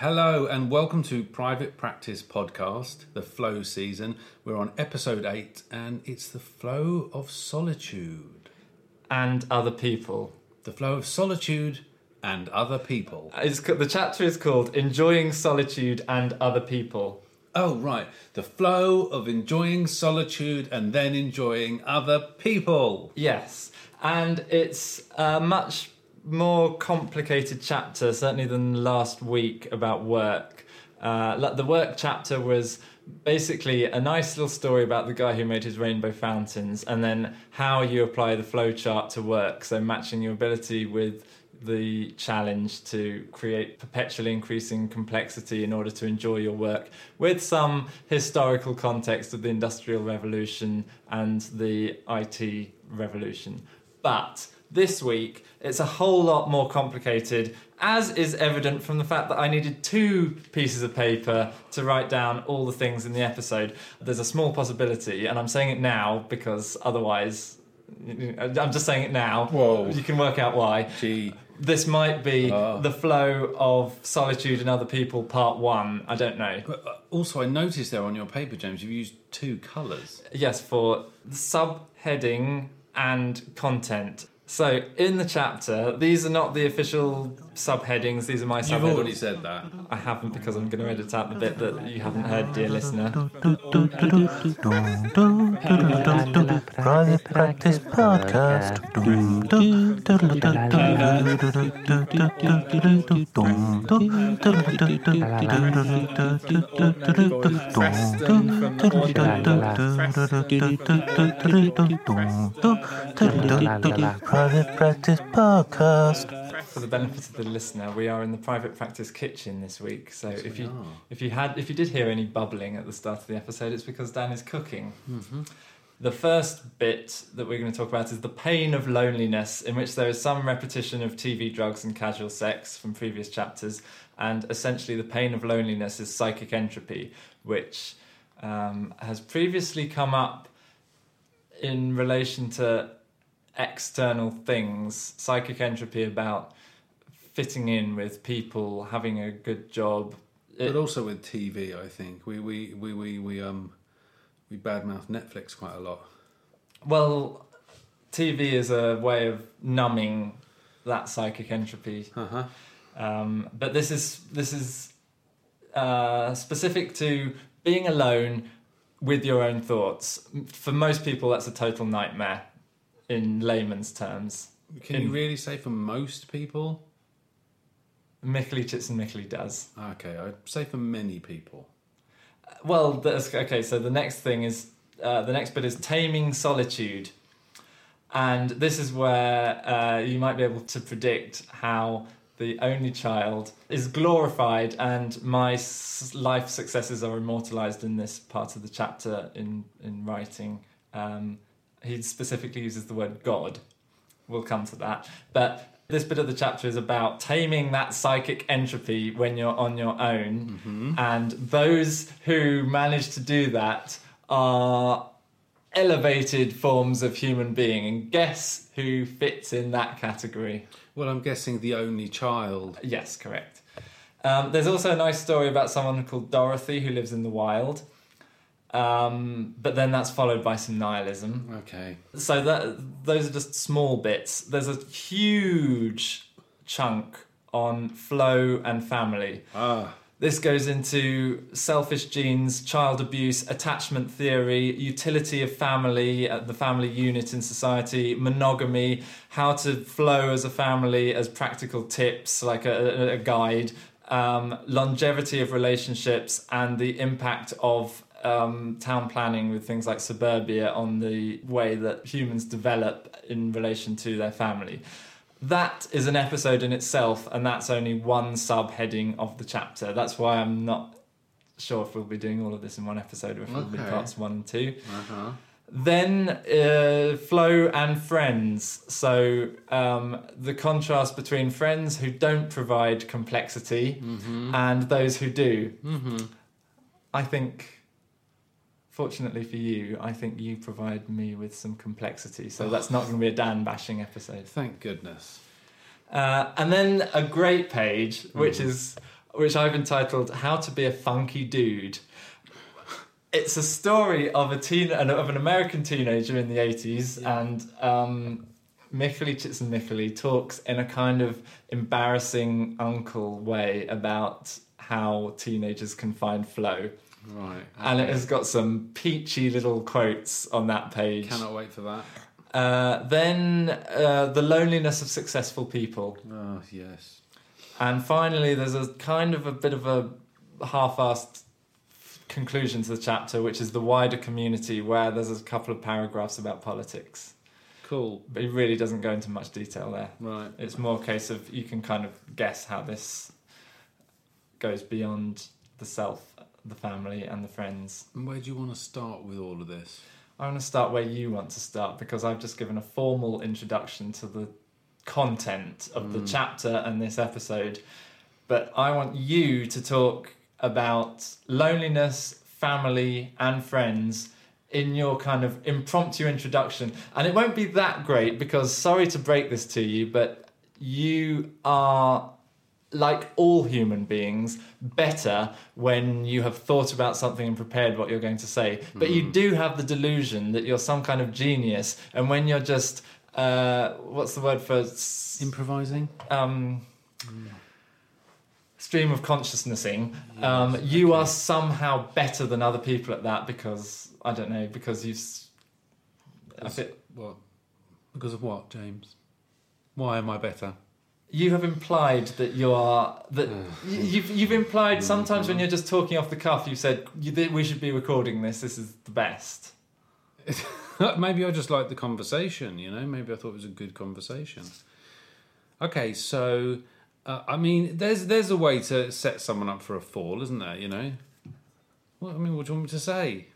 Hello and welcome to Private Practice Podcast, the flow season. We're on episode 8 and it's the flow of solitude. and other people. The flow of solitude and other people. It's, the chapter is called Enjoying Solitude and Other People. Oh, right. The flow of enjoying solitude and then enjoying other people. Yes, and it's a much more complicated chapter, certainly than last week about work. Uh, the work chapter was basically a nice little story about the guy who made his rainbow fountains and then how you apply the flow chart to work. So, matching your ability with the challenge to create perpetually increasing complexity in order to enjoy your work with some historical context of the Industrial Revolution and the IT revolution. But this week, it's a whole lot more complicated, as is evident from the fact that I needed two pieces of paper to write down all the things in the episode. There's a small possibility, and I'm saying it now because otherwise. I'm just saying it now. Whoa. You can work out why. Gee. This might be Oh. the flow of solitude and other people, part one. I don't know. But uh, also, I noticed there on your paper, James, you've used two colours. Yes, for subheading and content. So in the chapter, these are not the official subheadings. These are my You've subheadings. already said that. I haven't because I'm going to edit out the bit that you haven't heard, dear listener. Private Practice Podcast. Private Practice Podcast. For the benefit of the listener, we are in the private practice kitchen this week. So if we you are. if you had if you did hear any bubbling at the start of the episode, it's because Dan is cooking. The first bit that we're going to talk about is the pain of loneliness, in which there is some repetition of TV, drugs, and casual sex from previous chapters, and essentially the pain of loneliness is psychic entropy, which um, has previously come up in relation to external things, psychic entropy about fitting in with people, having a good job. It- But also with TV, I think. We, we, we, we, we, um, we badmouth Netflix quite a lot. well, TV is a way of numbing that psychic entropy. Uh-huh. Um, but this is this is uh, specific to being alone with your own thoughts. For most people, that's a total nightmare. In layman's terms, Can In- you really say for most people? Mickey Csikszentmihalyi does. Okay, I'd say for many people. Well, that's, okay. So the next thing is uh, the next bit is taming solitude, and this is where uh, you might be able to predict how the only child is glorified, and my s- life successes are immortalized in this part of the chapter in in writing. Um, he specifically uses the word God. We'll come to that, but. This bit of the chapter is about taming that psychic entropy when you're on your own. And those who manage to do that are elevated forms of human being. And guess who fits in that category? Well, I'm guessing the only child. Yes, correct. Um, there's also a nice story about someone called Dorothy who lives in the wild. Um, but then that's followed by some nihilism. Okay. So that those are just small bits. There's a huge chunk on flow and family. Ah, This goes into selfish genes, child abuse, attachment theory, utility of family, uh, the family unit in society, monogamy, how to flow as a family as practical tips, like a, a- a guide, um, longevity of relationships, and the impact of um, town planning with things like suburbia on the way that humans develop in relation to their family. That is an episode in itself, and that's only one subheading of the chapter. That's why I'm not sure if we'll be doing all of this in one episode or if it'll be parts one and two. uh-huh. Then uh, flow and friends. So um, the contrast between friends who don't provide complexity and those who do. Mm-hmm. I think, fortunately for you, I think you provide me with some complexity. So that's not going to be a Dan bashing episode. Thank goodness. Uh, and then a great page, which is which I've entitled "How to Be a Funky Dude." It's a story of a teen of an American teenager in the eighties, and um, Mihaly Csikszentmihalyi talks in a kind of embarrassing uncle way about how teenagers can find flow, Right. and it has got some peachy little quotes on that page. Cannot wait for that. Uh, then uh, the loneliness of successful people. Oh yes. And finally, there's a kind of a bit of a half-assed conclusion to the chapter, which is the wider community, where there's a couple of paragraphs about politics. Cool. But it really doesn't go into much detail there. Right. It's more a case of you can kind of guess how this goes beyond the self, the family, and the friends. And where do you want to start with all of this? I want to start where you want to start because I've just given a formal introduction to the content of the Mm. chapter and this episode. But I want you to talk about loneliness, family, and friends in your kind of impromptu introduction. And it won't be that great because, sorry to break this to you, but you are like all human beings, better when you have thought about something and prepared what you're going to say. But you do have the delusion that you're some kind of genius, and when you're just uh, what's the word for s- Improvising. um, stream of consciousnessing, um, you are somehow better than other people at that because I don't know because you've. I bit, What? Because of what, James? Why am I better? You have implied that you are that you've you've implied sometimes when you're just talking off the cuff. You've said we should be recording this. This is the best. Maybe I just liked the conversation, you know? Maybe I thought it was a good conversation. Okay, so uh, I mean, there's there's a way to set someone up for a fall, isn't there? You know. Well, I mean, what do you want me to say?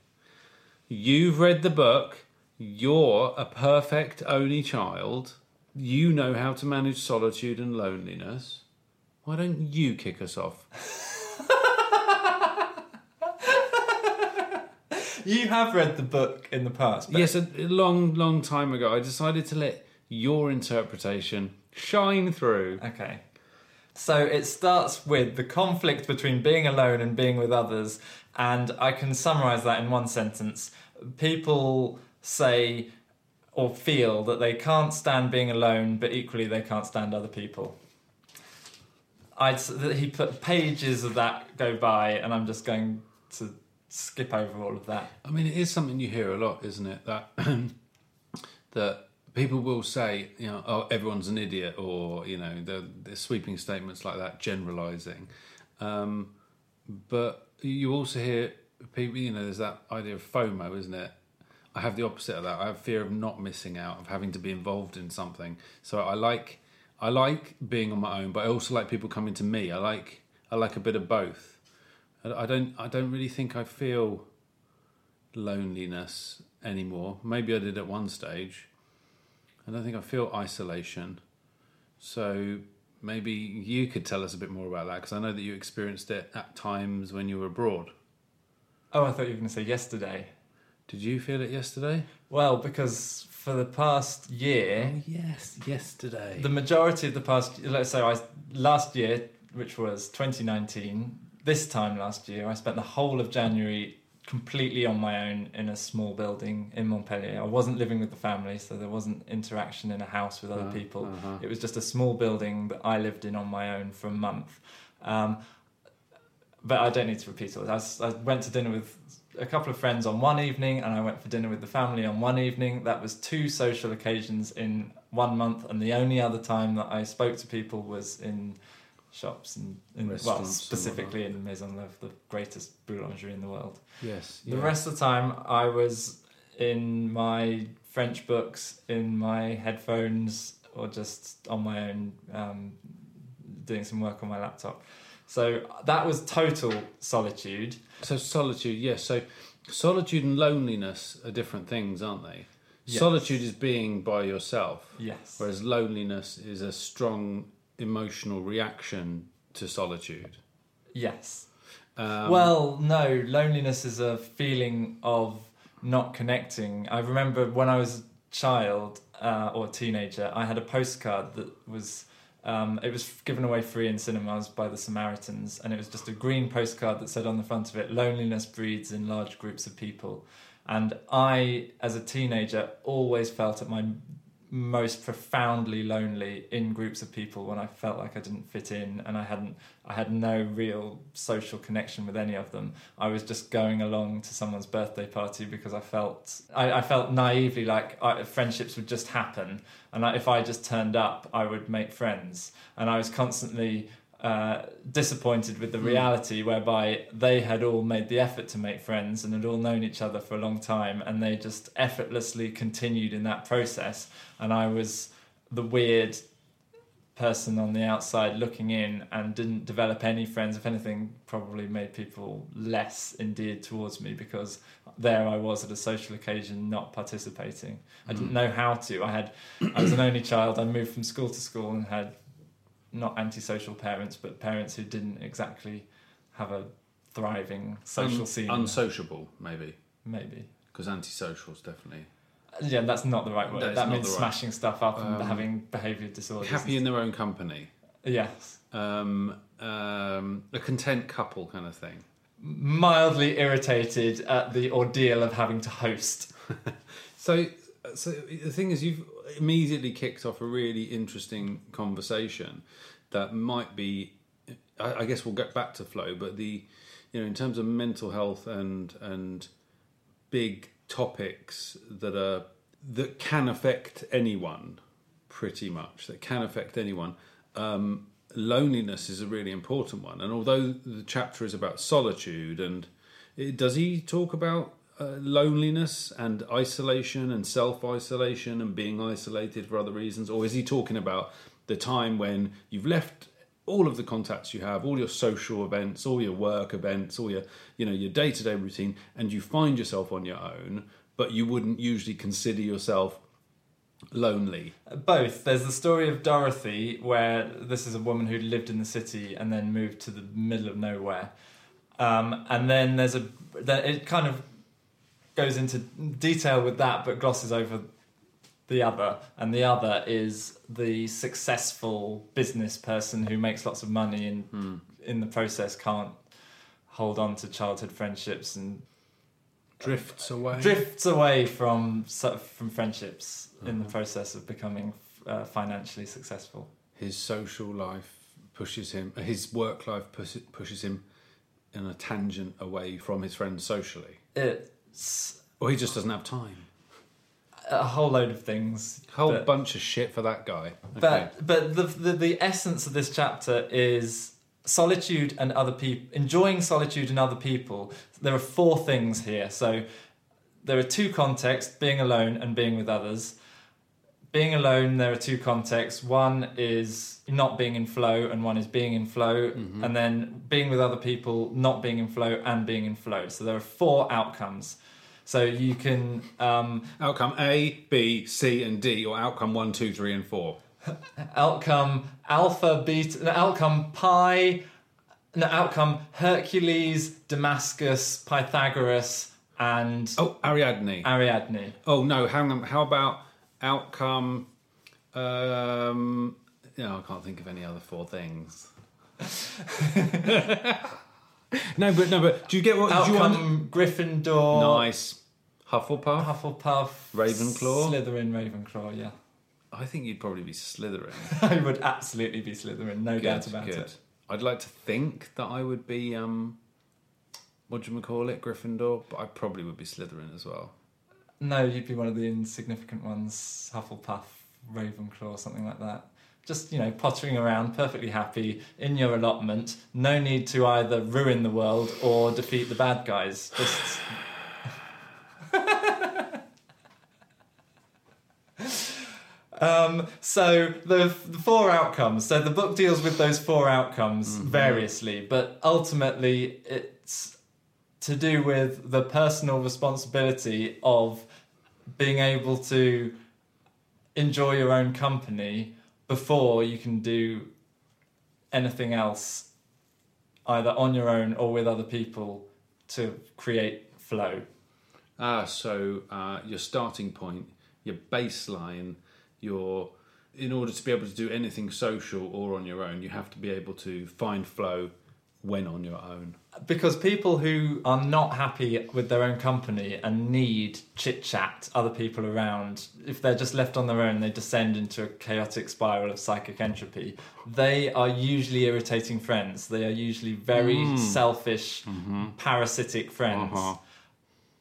You've read the book. You're a perfect only child. You know how to manage solitude and loneliness. Why don't you kick us off? You have read the book in the past. But Yes, a, a long, long time ago, I decided to let your interpretation shine through. Okay. So it starts with the conflict between being alone and being with others, and I can summarize that in one sentence. People say or feel that they can't stand being alone, but equally they can't stand other people. I'd, he put pages of that go by, and I'm just going to skip over all of that. I mean, it is something you hear a lot, isn't it? That that people will say, you know, oh, everyone's an idiot, or you know, the, the sweeping statements like that, generalising. Um, but you also hear people, you know, there's that idea of FOMO, isn't it? I have the opposite of that. I have fear of not missing out, of having to be involved in something. So I like, I like being on my own, but I also like people coming to me. I like, I like a bit of both. I don't, I don't really think I feel loneliness anymore. Maybe I did at one stage. I don't think I feel isolation. So maybe you could tell us a bit more about that because I know that you experienced it at times when you were abroad. Oh, I thought you were going to say yesterday. Did you feel it yesterday? Well, because for the past year, yes, yesterday. the majority of the past let's say I last year which was 2019 this time last year I spent the whole of January completely on my own in a small building in Montpellier I wasn't living with the family so there wasn't interaction in a house with other Uh, people uh-huh. it was just a small building that I lived in on my own for a month um, but I don't need to repeat all that I, I went to dinner with a couple of friends on one evening and I went for dinner with the family on one evening. That was two social occasions in one month and the only other time that I spoke to people was in shops and in, well specifically in Maison Love the greatest boulangerie in the world. Yes. the rest of the time I was in my French books in my headphones or just on my own um, doing some work on my laptop so that was total solitude So solitude, yes. So solitude and loneliness are different things, aren't they? Yes. Solitude is being by yourself, yes whereas loneliness is a strong emotional reaction to solitude. yes Um, well, no, loneliness is a feeling of not connecting. I remember when I was a child uh, or teenager, I had a postcard that was Um, it was given away free in cinemas by the Samaritans, and it was just a green postcard that said on the front of it, "Loneliness breeds in large groups of people." And I, as a teenager, always felt at my most profoundly lonely in groups of people when I felt like I didn't fit in and I hadn't I had no real social connection with any of them. I was just going along to someone's birthday party because I felt I, I felt naively like I, friendships would just happen and I, if I just turned up I would make friends and I was constantly uh, disappointed with the reality whereby they had all made the effort to make friends and had all known each other for a long time and they just effortlessly continued in that process. And I was the weird person on the outside looking in and didn't develop any friends. If anything probably made people less endeared towards me because there I was at a social occasion not participating. I didn't know how to. I had I was an only child. I moved from school to school and had not antisocial parents, but parents who didn't exactly have a thriving social Un- scene. Unsociable, maybe. maybe. Because antisocial is definitely. Yeah, that's not the right word. No, that means right- smashing stuff up and Um, having behaviour disorders. Happy in their own company. yes. Um, um, a content couple kind of thing. Mildly irritated at the ordeal of having to host. So, so the thing is, you've immediately kicked off a really interesting conversation that might be. I, I guess we'll get back to flow, but the, you know, in terms of mental health and and big topics that are that can affect anyone, pretty much that can affect anyone. Um, loneliness is a really important one, and although the chapter is about solitude, and it, does he talk about uh, loneliness and isolation and self isolation and being isolated for other reasons, or is he talking about the time when you've left all of the contacts you have, all your social events, all your work events, all your you know your day to day routine, and you find yourself on your own, but you wouldn't usually consider yourself lonely. Both. There's the story of Dorothy, where this is a woman who lived in the city and then moved to the middle of nowhere. Um, and then there's a. That it kind of goes into detail with that, but glosses over the other. And the other is the successful business person who makes lots of money and hmm. in the process can't hold on to childhood friendships and Drifts away. drifts away from from friendships in the hmm. process of becoming uh, financially successful. His social life pushes him. Uh, his work life pushes him in a tangent away from his friends socially, It's or he just doesn't have time. a whole load of things. Whole bunch of shit for that guy. Okay. But but the, the the essence of this chapter is solitude and other people enjoying solitude and other people. There are four things here. So there are two contexts: being alone and being with others. Being alone, there are two contexts. One is not being in flow, and one is being in flow. And then being with other people, not being in flow, and being in flow. So there are four outcomes. So you can um, outcome A, B, C, and D, or outcome one, two, three, and four. outcome alpha beta no, outcome pi no outcome hercules damascus pythagoras and Oh, Ariadne. ariadne Oh no, hang on. How about outcome? Um, no, I can't think of any other four things. no, but no, but do you get what do you want? outcome gryffindor Nice. Hufflepuff. hufflepuff Ravenclaw? slytherin ravenclaw yeah I think you'd probably be Slytherin. i would absolutely be slytherin no doubt about good. it I'd like to think that I would be um, what do you call it, Gryffindor, but I probably would be Slytherin as well. No you'd be one of the insignificant ones hufflepuff ravenclaw something like that. Just you know pottering around perfectly happy in your allotment. No need to either ruin the world or defeat the bad guys. Just um, so the, the four outcomes. So the book deals with those four outcomes variously but ultimately it's to do with the personal responsibility of being able to enjoy your own company before you can do anything else either on your own or with other people to create flow. Ah, so uh, your starting point, your baseline, your in order to be able to do anything social or on your own, you have to be able to find flow when on your own. Because people who are not happy with their own company and need chit chat, other people around, if they're just left on their own, they descend into a chaotic spiral of psychic entropy. They are usually irritating friends. They are usually very selfish, parasitic friends. Uh-huh.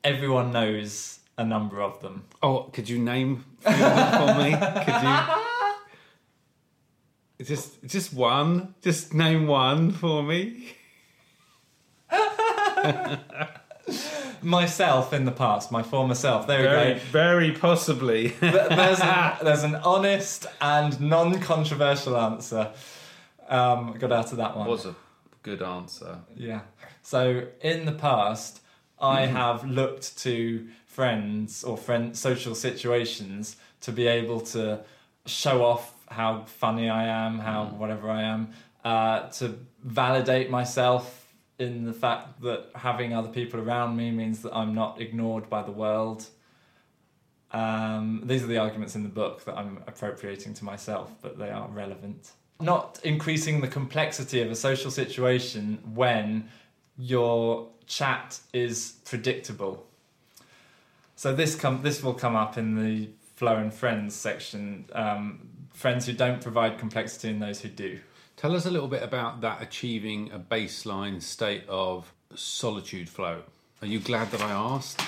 Everyone knows a number of them. Oh, could you name for me? Could you? Just, just one. Just name one for me. Myself in the past, my former self. There we Very, go. very possibly. There's, an, there's an honest and non-controversial answer. Um, got out of that one. was a good answer. Yeah. So in the past, I Mm-hmm. have looked to friends or friend social situations to be able to show off how funny I am, how Mm. whatever I am, uh, to validate myself in the fact that having other people around me means that I'm not ignored by the world. Um, these are the arguments in the book that I'm appropriating to myself, but they are relevant. Not increasing the complexity of a social situation when your chat is predictable. So this come this will come up in the flow and friends section. Um, friends who don't provide complexity and those who do. Tell us a little bit about that achieving a baseline state of solitude flow. Are you glad that I asked?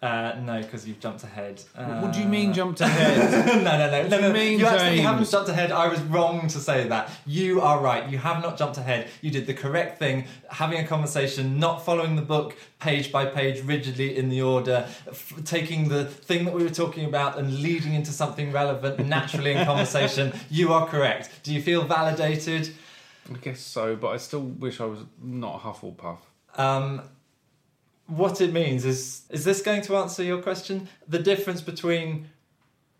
Uh, no, because you've jumped ahead. Uh, what do you mean jumped ahead? no, no, no, no, do you no. mean, you actually haven't jumped ahead. I was wrong to say that. You are right. You have not jumped ahead. You did the correct thing, having a conversation, not following the book page by page rigidly in the order, f- taking the thing that we were talking about and leading into something relevant naturally in conversation. You are correct. Do you feel validated? I guess so, but I still wish I was not a Hufflepuff. Um, what it means is is this going to answer your question? The difference between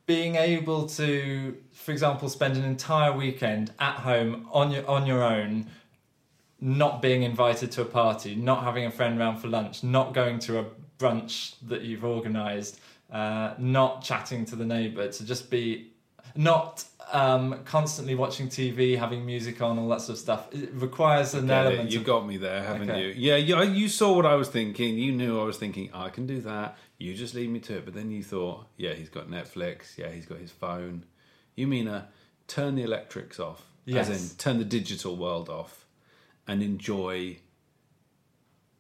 being able to, for example, spend an entire weekend at home on your on your own, not being invited to a party, not having a friend round for lunch, not going to a brunch that you've organised, uh, not chatting to the neighbour, to just be not um, constantly watching TV, having music on, all that sort of stuff. It requires an Get it? element You of got me there, haven't Okay. you? Yeah, yeah. You saw what I was thinking. You knew I was thinking. I can do that. You just lead me to it. But then you thought, yeah, he's got Netflix. Yeah, he's got his phone. You mean uh, turn the electrics off, Yes. as in turn the digital world off, and enjoy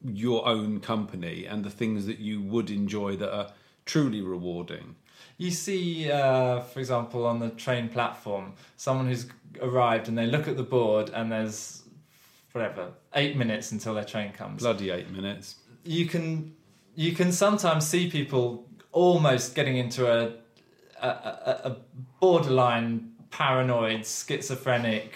your own company and the things that you would enjoy that are truly rewarding. You see, uh, for example, on the train platform, someone who's arrived and they look at the board and there's whatever eight minutes until their train comes. Bloody eight minutes. You can you can sometimes see people almost getting into a a, a, a borderline paranoid, schizophrenic.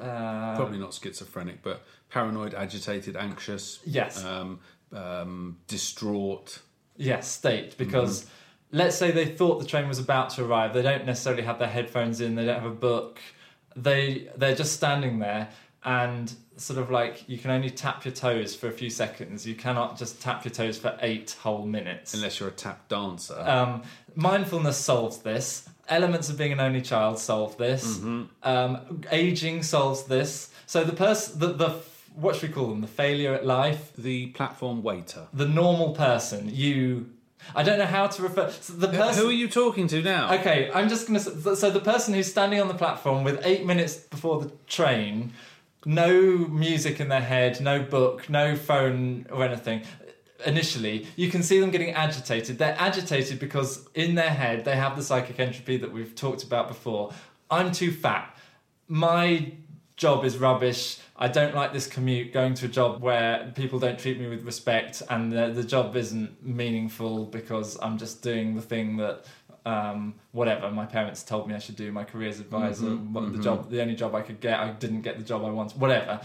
Uh, Probably not schizophrenic, but paranoid, agitated, anxious, Yes. um, um, distraught. Yes, state because let's say they thought the train was about to arrive. They don't necessarily have their headphones in. They don't have a book. They they're just standing there and sort of like you can only tap your toes for a few seconds. You cannot just tap your toes for eight whole minutes. Unless you're a tap dancer. Um, mindfulness solves this. Elements of being an only child solve this. Um, aging solves this. So the person, the, the what should we call them? The failure at life the platform waiter. the normal person, you. I don't know how to refer. So the person. Who are you talking to now? Okay, I'm just gonna. So the person who's standing on the platform with eight minutes before the train, no music in their head, no book, no phone or anything. Initially, you can see them getting agitated. They're agitated because in their head they have the psychic entropy that we've talked about before. I'm too fat. My job is rubbish. I don't like this commute going to a job where people don't treat me with respect and the, the job isn't meaningful because I'm just doing the thing that um, whatever my parents told me I should do. My careers advisor, Mhm, what the mhm. job, the only job I could get, I didn't get the job I wanted. Whatever.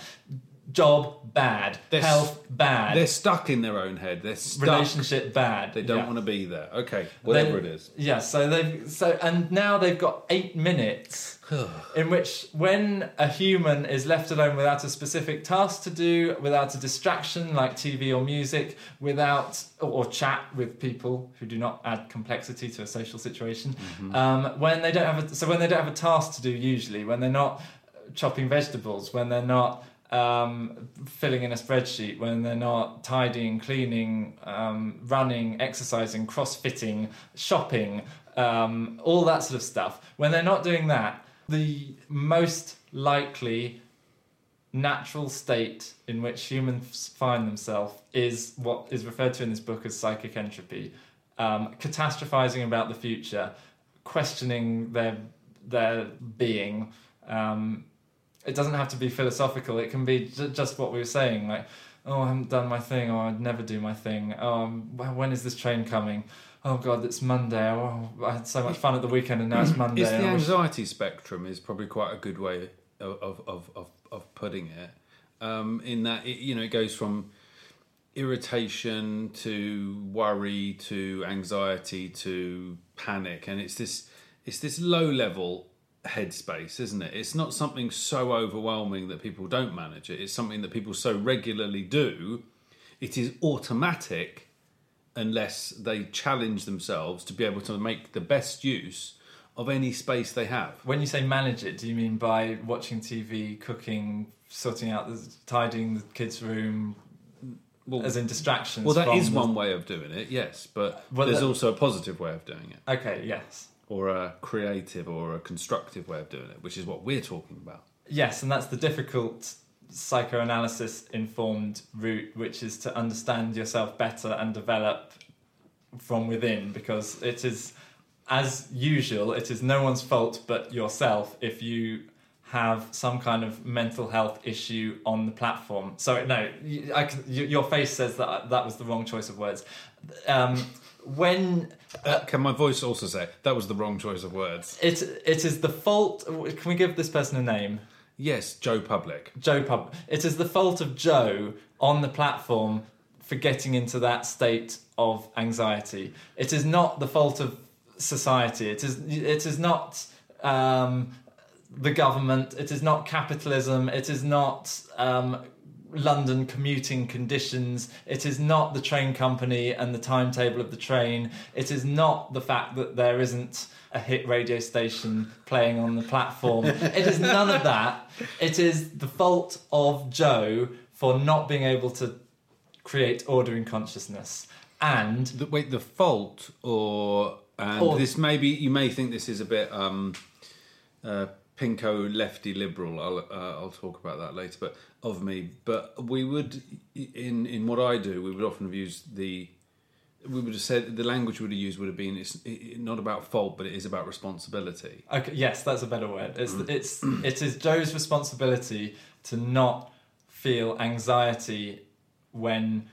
job bad, They're health bad, They're stuck in their own head. They're stuck. relationship bad. They don't Yeah. want to be there. Okay, whatever it is. Yeah, so they've so and now they've got eight minutes in which when a human is left alone without a specific task to do, without a distraction like TV or music, without or, chat with people who do not add complexity to a social situation, um, when they don't have a, so when they don't have a task to do usually, when they're not chopping vegetables, when they're not um, filling in a spreadsheet, when they're not tidying, cleaning, um, running, exercising, crossfitting, shopping, um, all that sort of stuff. When they're not doing that, the most likely natural state in which humans find themselves is what is referred to in this book as psychic entropy, um, catastrophizing about the future, questioning their their being. Um, it doesn't have to be philosophical. It can be j- just what we were saying, like, oh, I haven't done my thing, or I'd never do my thing. Um, when is this train coming? Oh God, it's Monday. Oh, I had so much fun at the weekend, and now it's Monday. It's the wish- anxiety spectrum is probably quite a good way of of of, of, of putting it. Um, in that it, you know it goes from irritation to worry to anxiety to panic, and it's this it's this low level headspace, isn't it? It's not something so overwhelming that people don't manage it. It's something that people so regularly do. It is automatic unless they challenge themselves to be able to make the best use of any space they have. When you say manage it, do you mean by watching TV, cooking, sorting out, the, tidying the kids' room, Well, as in distractions? well that is the- one way of doing it, yes, but Well, there's that- also a positive way of doing it, Okay, yes. or a creative or a constructive way of doing it, which is what we're talking about. Yes, and that's the difficult psychoanalysis informed route, which is to understand yourself better and develop from within, because it is, as usual, it is no one's fault but yourself if you have some kind of mental health issue on the platform. Sorry, no, you- I your face says that that was the wrong choice of words. Um, when Uh, can my voice also say that was the wrong choice of words? it it is the fault. Can we give this person a name? Yes, Joe Public. Joe Pub. It is the fault of Joe on the platform for getting into that state of anxiety. It is not the fault of society. It is. It is not um, the government. It is not capitalism. It is not. Um, London commuting conditions. It is not the train company and the timetable of the train. It is not the fact that there isn't a hit radio station playing on the platform. it is none of that. It is the fault of Joe for not being able to create order in consciousness. And The, wait, the fault, or and Or- this maybe you may think this is a bit um, uh, pinko lefty liberal. I'll uh, I'll talk about that later, but of me. But we would in in what I do, we would often have used the. We would have said the language we would have used would have been it's not about fault, but it is about responsibility. Okay, yes, that's a better word. It's Mm. it's it is Joe's responsibility to not feel anxiety when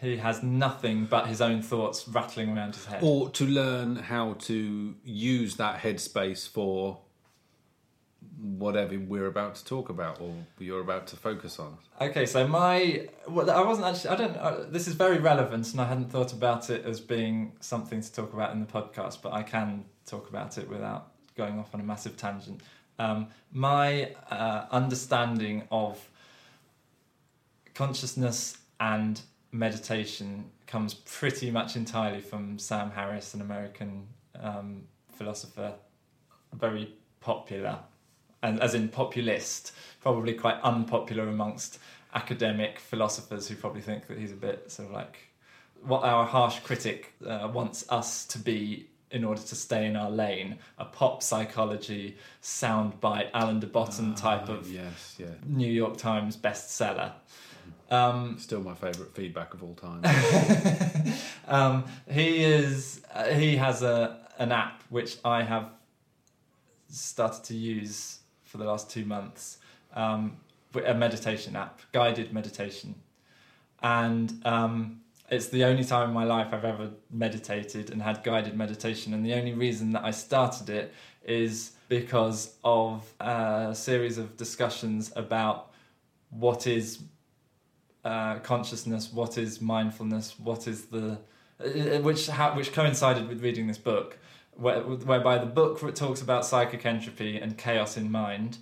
he has nothing but his own thoughts rattling around his head. or to learn how to use that headspace for whatever we're about to talk about or you're about to focus on. Okay, so my well, I wasn't actually. I don't. Uh, this is very relevant, and I hadn't thought about it as being something to talk about in the podcast, but I can talk about it without going off on a massive tangent. Um, my uh, understanding of consciousness and meditation comes pretty much entirely from Sam Harris, an American um, philosopher, very popular, and as in populist, probably quite unpopular amongst academic philosophers who probably think that he's a bit sort of like what our harsh critic uh, wants us to be in order to stay in our lane a pop psychology soundbite alain de botton type Ah, of yes, yeah. new york times bestseller um, Still my favourite feedback of all time. um, he is uh, he has a an app which I have started to use for the last two months. Um, a meditation app, guided meditation, and um, it's the only time in my life I've ever meditated and had guided meditation. And the only reason that I started it is because of a series of discussions about what is uh, consciousness, what is mindfulness, what is the uh, which how, which coincided with reading this book, where, whereby the book talks about psychic entropy and chaos in mind,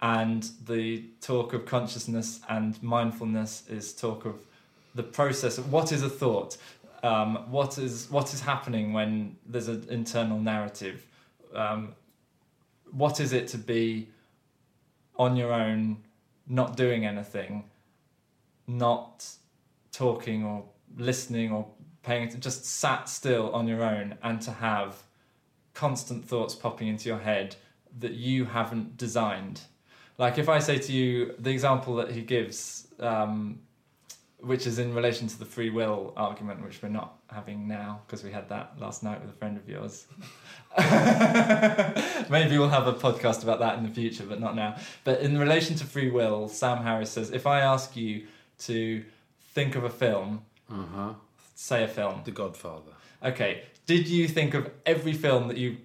and the talk of consciousness and mindfulness is talk of the process of what is a thought, um, what is what is happening when there's an internal narrative, um, what is it to be on your own, not doing anything, not talking or listening or paying just sat still on your own and to have constant thoughts popping into your head that you haven't designed. Like if I say to you, the example that he gives, um, which is in relation to the free will argument, which we're not having now because we had that last night with a friend of yours. Maybe we'll have a podcast about that in the future, but not now. But in relation to free will, Sam Harris says if I ask you to think of a film, Uh huh. say a film, The Godfather. Okay. Did you think of every film that you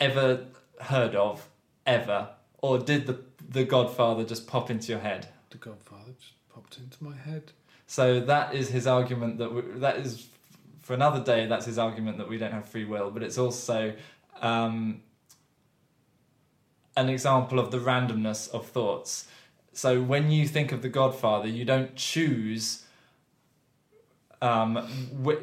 ever heard of, ever, or did the the Godfather just pop into your head? The Godfather just popped into my head. So that is his argument that we, that is for another day. That's his argument that we don't have free will, but it's also um, an example of the randomness of thoughts. So when you think of the Godfather, you don't choose. Um,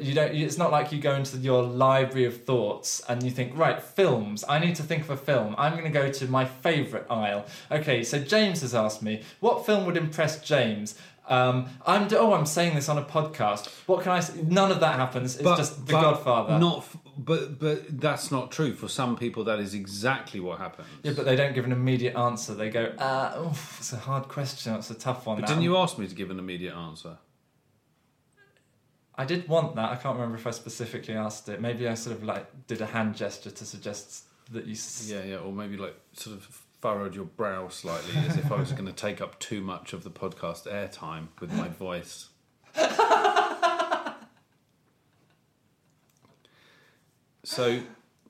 you don't. It's not like you go into your library of thoughts and you think, right, films. I need to think of a film. I'm going to go to my favourite aisle. Okay, so James has asked me, what film would impress James? Um, I'm oh, I'm saying this on a podcast. What can I? say? None of that happens. It's just The Godfather. Not, f- but but that's not true. For some people, that is exactly what happens. Yeah, but they don't give an immediate answer. They go, uh, oof, it's a hard question. It's a tough one. But didn't you ask me to give an immediate answer? I did want that. I can't remember if I specifically asked it. Maybe I sort of like did a hand gesture to suggest that you. S- Yeah, yeah, or maybe like sort of furrowed your brow slightly, as if I was going to take up too much of the podcast airtime with my voice. so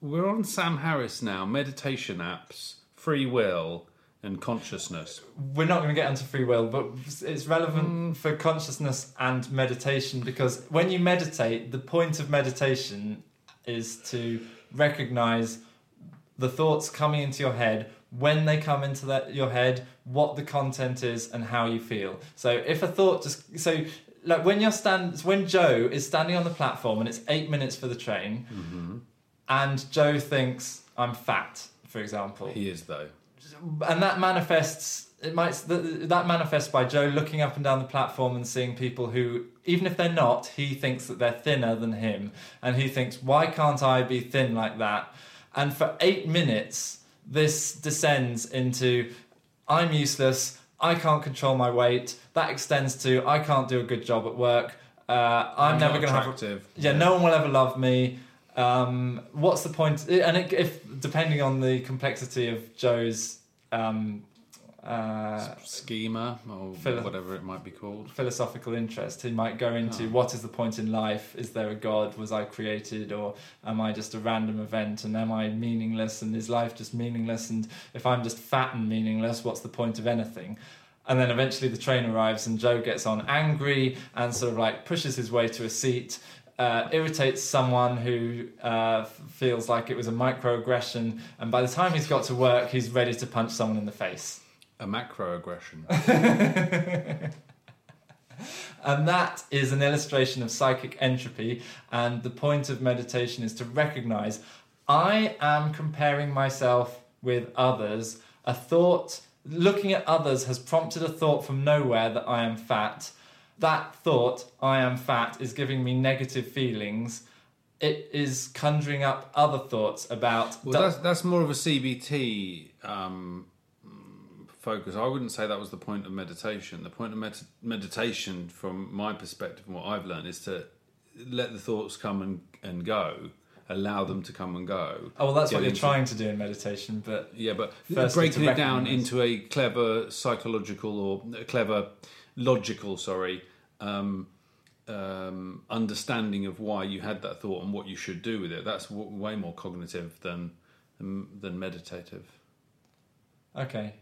we're on Sam Harris now. Meditation apps, free will, and consciousness. We're not going to get onto free will, but it's relevant mm. for consciousness and meditation because when you meditate, the point of meditation is to recognize the thoughts coming into your head when they come into that, your head, what the content is, and how you feel. So if a thought just so like when you're stand when Joe is standing on the platform and it's eight minutes for the train, mm-hmm. and Joe thinks I'm fat, for example, He is though. And that manifests it might that, manifests by Joe looking up and down the platform and seeing people who even if they're not he thinks that they're thinner than him. And he thinks why can't I be thin like that? And for 8 minutes this descends into I'm useless. I can't control my weight. That extends to I can't do a good job at work. Uh, I'm, never going to have a, attractive. yeah, no one will ever love me. Um, what's the point? And it, if depending on the complexity of Joe's um, uh, schema or Philo- whatever it might be called. philosophical interest, he might go into Oh. what is the point in life? Is there a God? Was I created, or am I just a random event? And am I meaningless? And is life just meaningless? And if I'm just fat and meaningless, what's the point of anything? And then eventually the train arrives, and Joe gets on angry and sort of like pushes his way to a seat. Uh, irritates someone who uh, feels like it was a microaggression, and by the time he's got to work, he's ready to punch someone in the face. A macroaggression. And that is an illustration of psychic entropy. And the point of meditation is to recognize I am comparing myself with others. A thought, looking at others, has prompted a thought from nowhere that I am fat. That thought, I am fat, is giving me negative feelings. It is conjuring up other thoughts about. Well, that's that's more of a CBT um, focus. I wouldn't say that was the point of meditation. The point of med- meditation, from my perspective and what I've learned, is to let the thoughts come and, and go, allow them to come and go. oh, well, that's what you're into- trying to do in meditation, but Yeah, but breaking it down into a clever psychological or clever logical, sorry, um, um, understanding of why you had that thought and what you should do with it. That's w- way more cognitive than than, meditative. okay.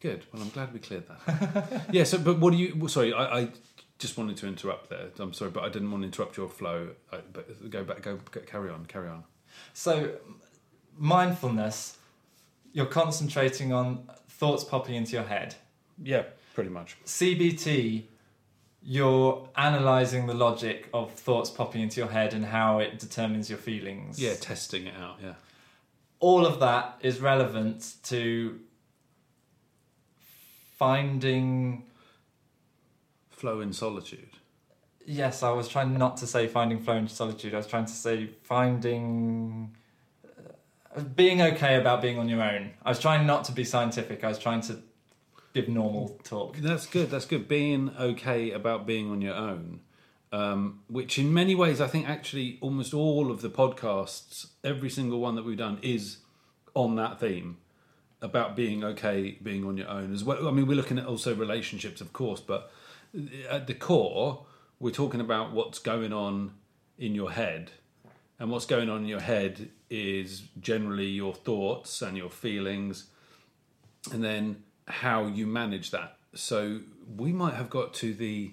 Good. Well, I'm glad we cleared that. yeah. So, but what do you? well, Sorry, I, I just wanted to interrupt there. I'm sorry, but I didn't want to interrupt your flow. I, but go back. Go, go. Carry on. Carry on. So, mindfulness, you're concentrating on thoughts popping into your head. Yeah. Pretty much. CBT, you're analysing the logic of thoughts popping into your head and how it determines your feelings. Yeah. Testing it out. Yeah. All of that is relevant to finding. Flow in solitude. Yes, I was trying not to say finding flow in solitude. I was trying to say finding. uh, Being okay about being on your own. I was trying not to be scientific. I was trying to normal talk. That's good. That's good. Being okay about being on your own, um, which in many ways I think actually almost all of the podcasts, every single one that we've done, is on that theme about being okay being on your own as well. I mean, we're looking at also relationships, of course, but at the core, we're talking about what's going on in your head. And what's going on in your head is generally your thoughts and your feelings, and then how you manage that. So we might have got to the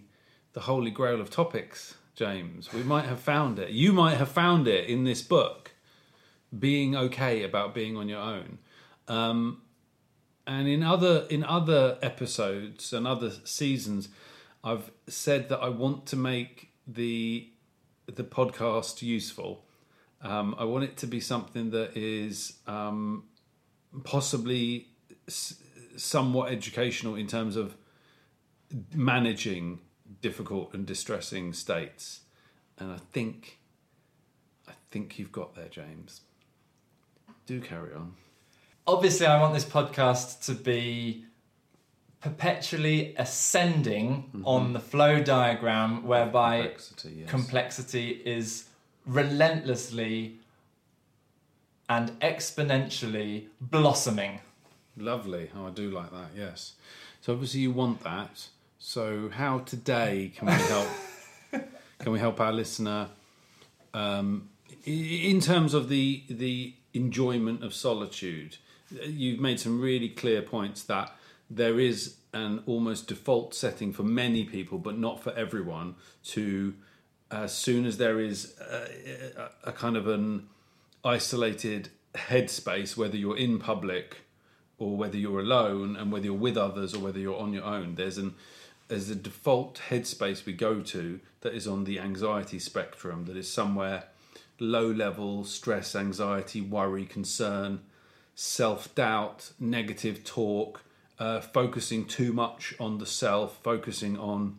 the holy grail of topics, James. We might have found it. You might have found it in this book, being okay about being on your own. Um, and in other in other episodes and other seasons, I've said that I want to make the the podcast useful. Um, I want it to be something that is um, possibly somewhat educational in terms of managing difficult and distressing states. And I think, I think you've got there, James. Do carry on. Obviously, I want this podcast to be perpetually ascending mm-hmm. on the flow diagram, whereby Complexity, yes. complexity is relentlessly and exponentially blossoming. Lovely. Oh, I do like that. Yes. So obviously you want that. So how today can we help? can we help our listener um, in terms of the the enjoyment of solitude? You've made some really clear points that there is an almost default setting for many people, but not for everyone. To as soon as there is a, a, a kind of an isolated headspace, whether you're in public or whether you're alone, and whether you're with others or whether you're on your own, there's an there's a default headspace we go to that is on the anxiety spectrum, that is somewhere low level stress, anxiety, worry, concern, self doubt, negative talk, uh, focusing too much on the self, focusing on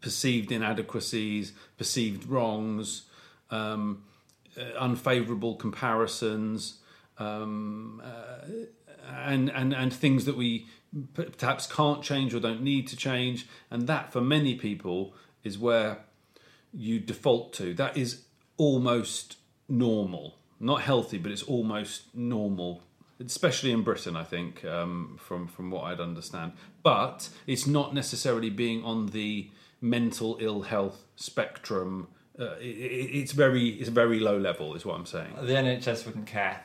perceived inadequacies, perceived wrongs, um, uh, unfavorable comparisons, um, uh, and, and, and things that we perhaps can't change or don't need to change. And that, for many people, is where you default to. That is almost normal. Not healthy, but it's almost normal, especially in Britain, I think, um, from, from what I'd understand. But it's not necessarily being on the mental ill health spectrum. Uh, it, it- it's very it's very low level, is what I'm saying. The NHS wouldn't care.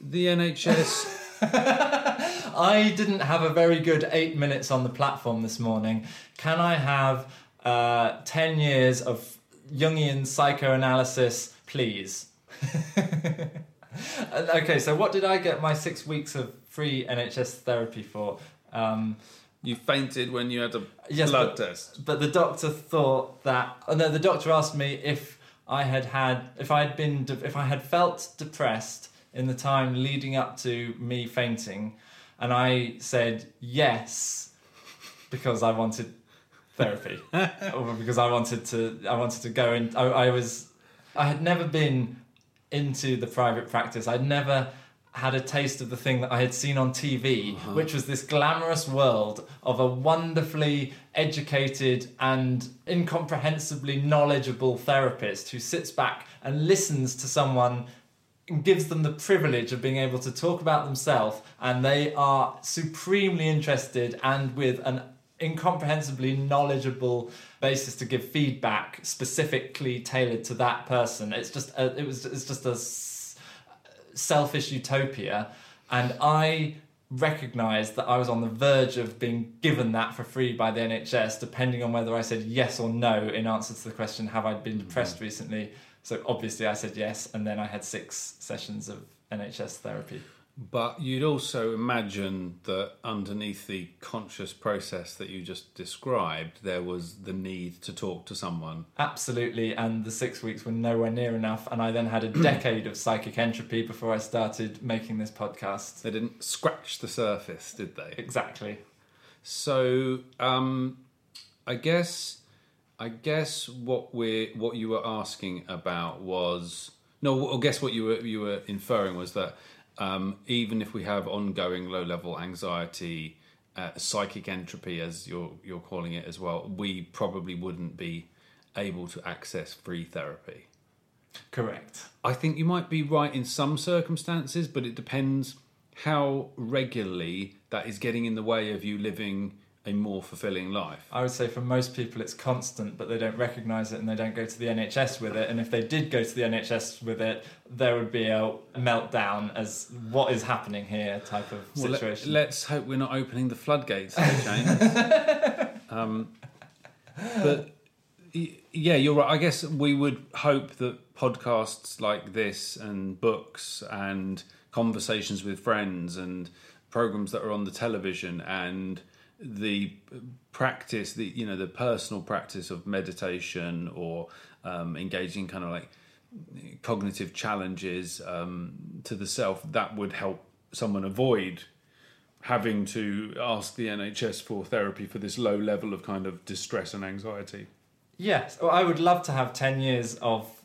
The NHS. I didn't have a very good eight minutes on the platform this morning. Can I have uh, 10 years of Jungian psychoanalysis, please? okay, so what did I get my six weeks of free NHS therapy for? Um, You fainted when you had a Yes, blood but- test. but the doctor thought that. Oh no, the doctor asked me if I had had, if I had been, de- if I had felt depressed in the time leading up to me fainting, and I said yes because I wanted therapy, or because I wanted to, I wanted to go in. I, I was, I had never been into the private practice. I'd never had a taste of the thing that I had seen on TV, uh-huh. which was this glamorous world of a wonderfully educated and incomprehensibly knowledgeable therapist who sits back and listens to someone gives them the privilege of being able to talk about themselves and they are supremely interested and with an incomprehensibly knowledgeable basis to give feedback specifically tailored to that person it's just a, it was it's just a s- selfish utopia and i recognised that I was on the verge of being given that for free by the NHS, depending on whether I said yes or no in answer to the question, Have I been depressed mm-hmm. recently? So obviously I said yes, and then I had six sessions of NHS therapy. But you'd also imagine that underneath the conscious process that you just described, there was the need to talk to someone. Absolutely, and the six weeks were nowhere near enough, and I then had a decade of psychic entropy before I started making this podcast. They didn't scratch the surface, did they? Exactly. So, um, I guess, I guess what we what you were asking about was no. I guess what you were you were inferring was that um, even if we have ongoing low level anxiety, uh, psychic entropy, as you're you're calling it as well, we probably wouldn't be able to access free therapy. Correct. I think you might be right in some circumstances, but it depends how regularly that is getting in the way of you living a more fulfilling life. I would say for most people it's constant, but they don't recognise it and they don't go to the NHS with it. And if they did go to the NHS with it, there would be a meltdown as what is happening here type of Well, situation. let, us hope we're not opening the floodgates James. um, but yeah, you're right. I guess we would hope that podcasts like this and books and conversations with friends and programs that are on the television and the practice, the you know the personal practice of meditation or um, engaging kind of like cognitive challenges um, to the self that would help someone avoid having to ask the NHS for therapy for this low level of kind of distress and anxiety. Yes, well, I would love to have 10 years of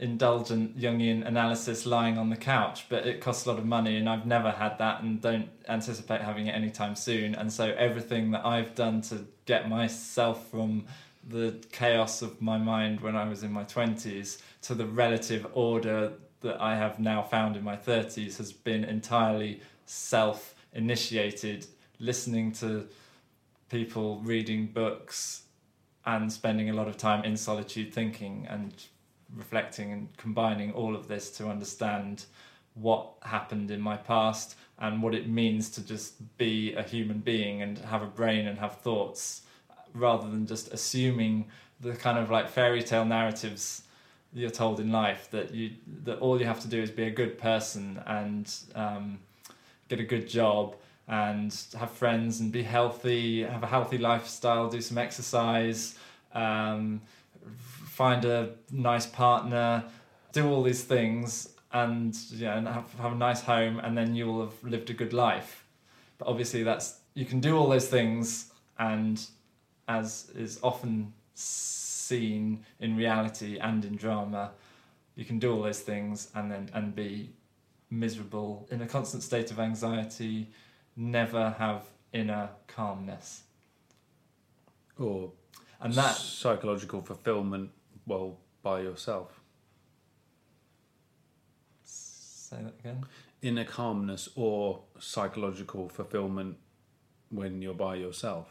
indulgent Jungian analysis lying on the couch, but it costs a lot of money and I've never had that and don't anticipate having it anytime soon. And so everything that I've done to get myself from the chaos of my mind when I was in my 20s to the relative order that I have now found in my 30s has been entirely self initiated, listening to people, reading books, and spending a lot of time in solitude thinking and reflecting and combining all of this to understand what happened in my past and what it means to just be a human being and have a brain and have thoughts rather than just assuming the kind of like fairy tale narratives you're told in life that you that all you have to do is be a good person and um, get a good job and have friends and be healthy, have a healthy lifestyle, do some exercise, um, find a nice partner, do all these things, and yeah, and have, have a nice home, and then you will have lived a good life. But obviously, that's you can do all those things, and as is often seen in reality and in drama, you can do all those things and then and be miserable in a constant state of anxiety, never have inner calmness. Or And that psychological fulfillment well by yourself. say that again. Inner calmness or psychological fulfillment when you're by yourself.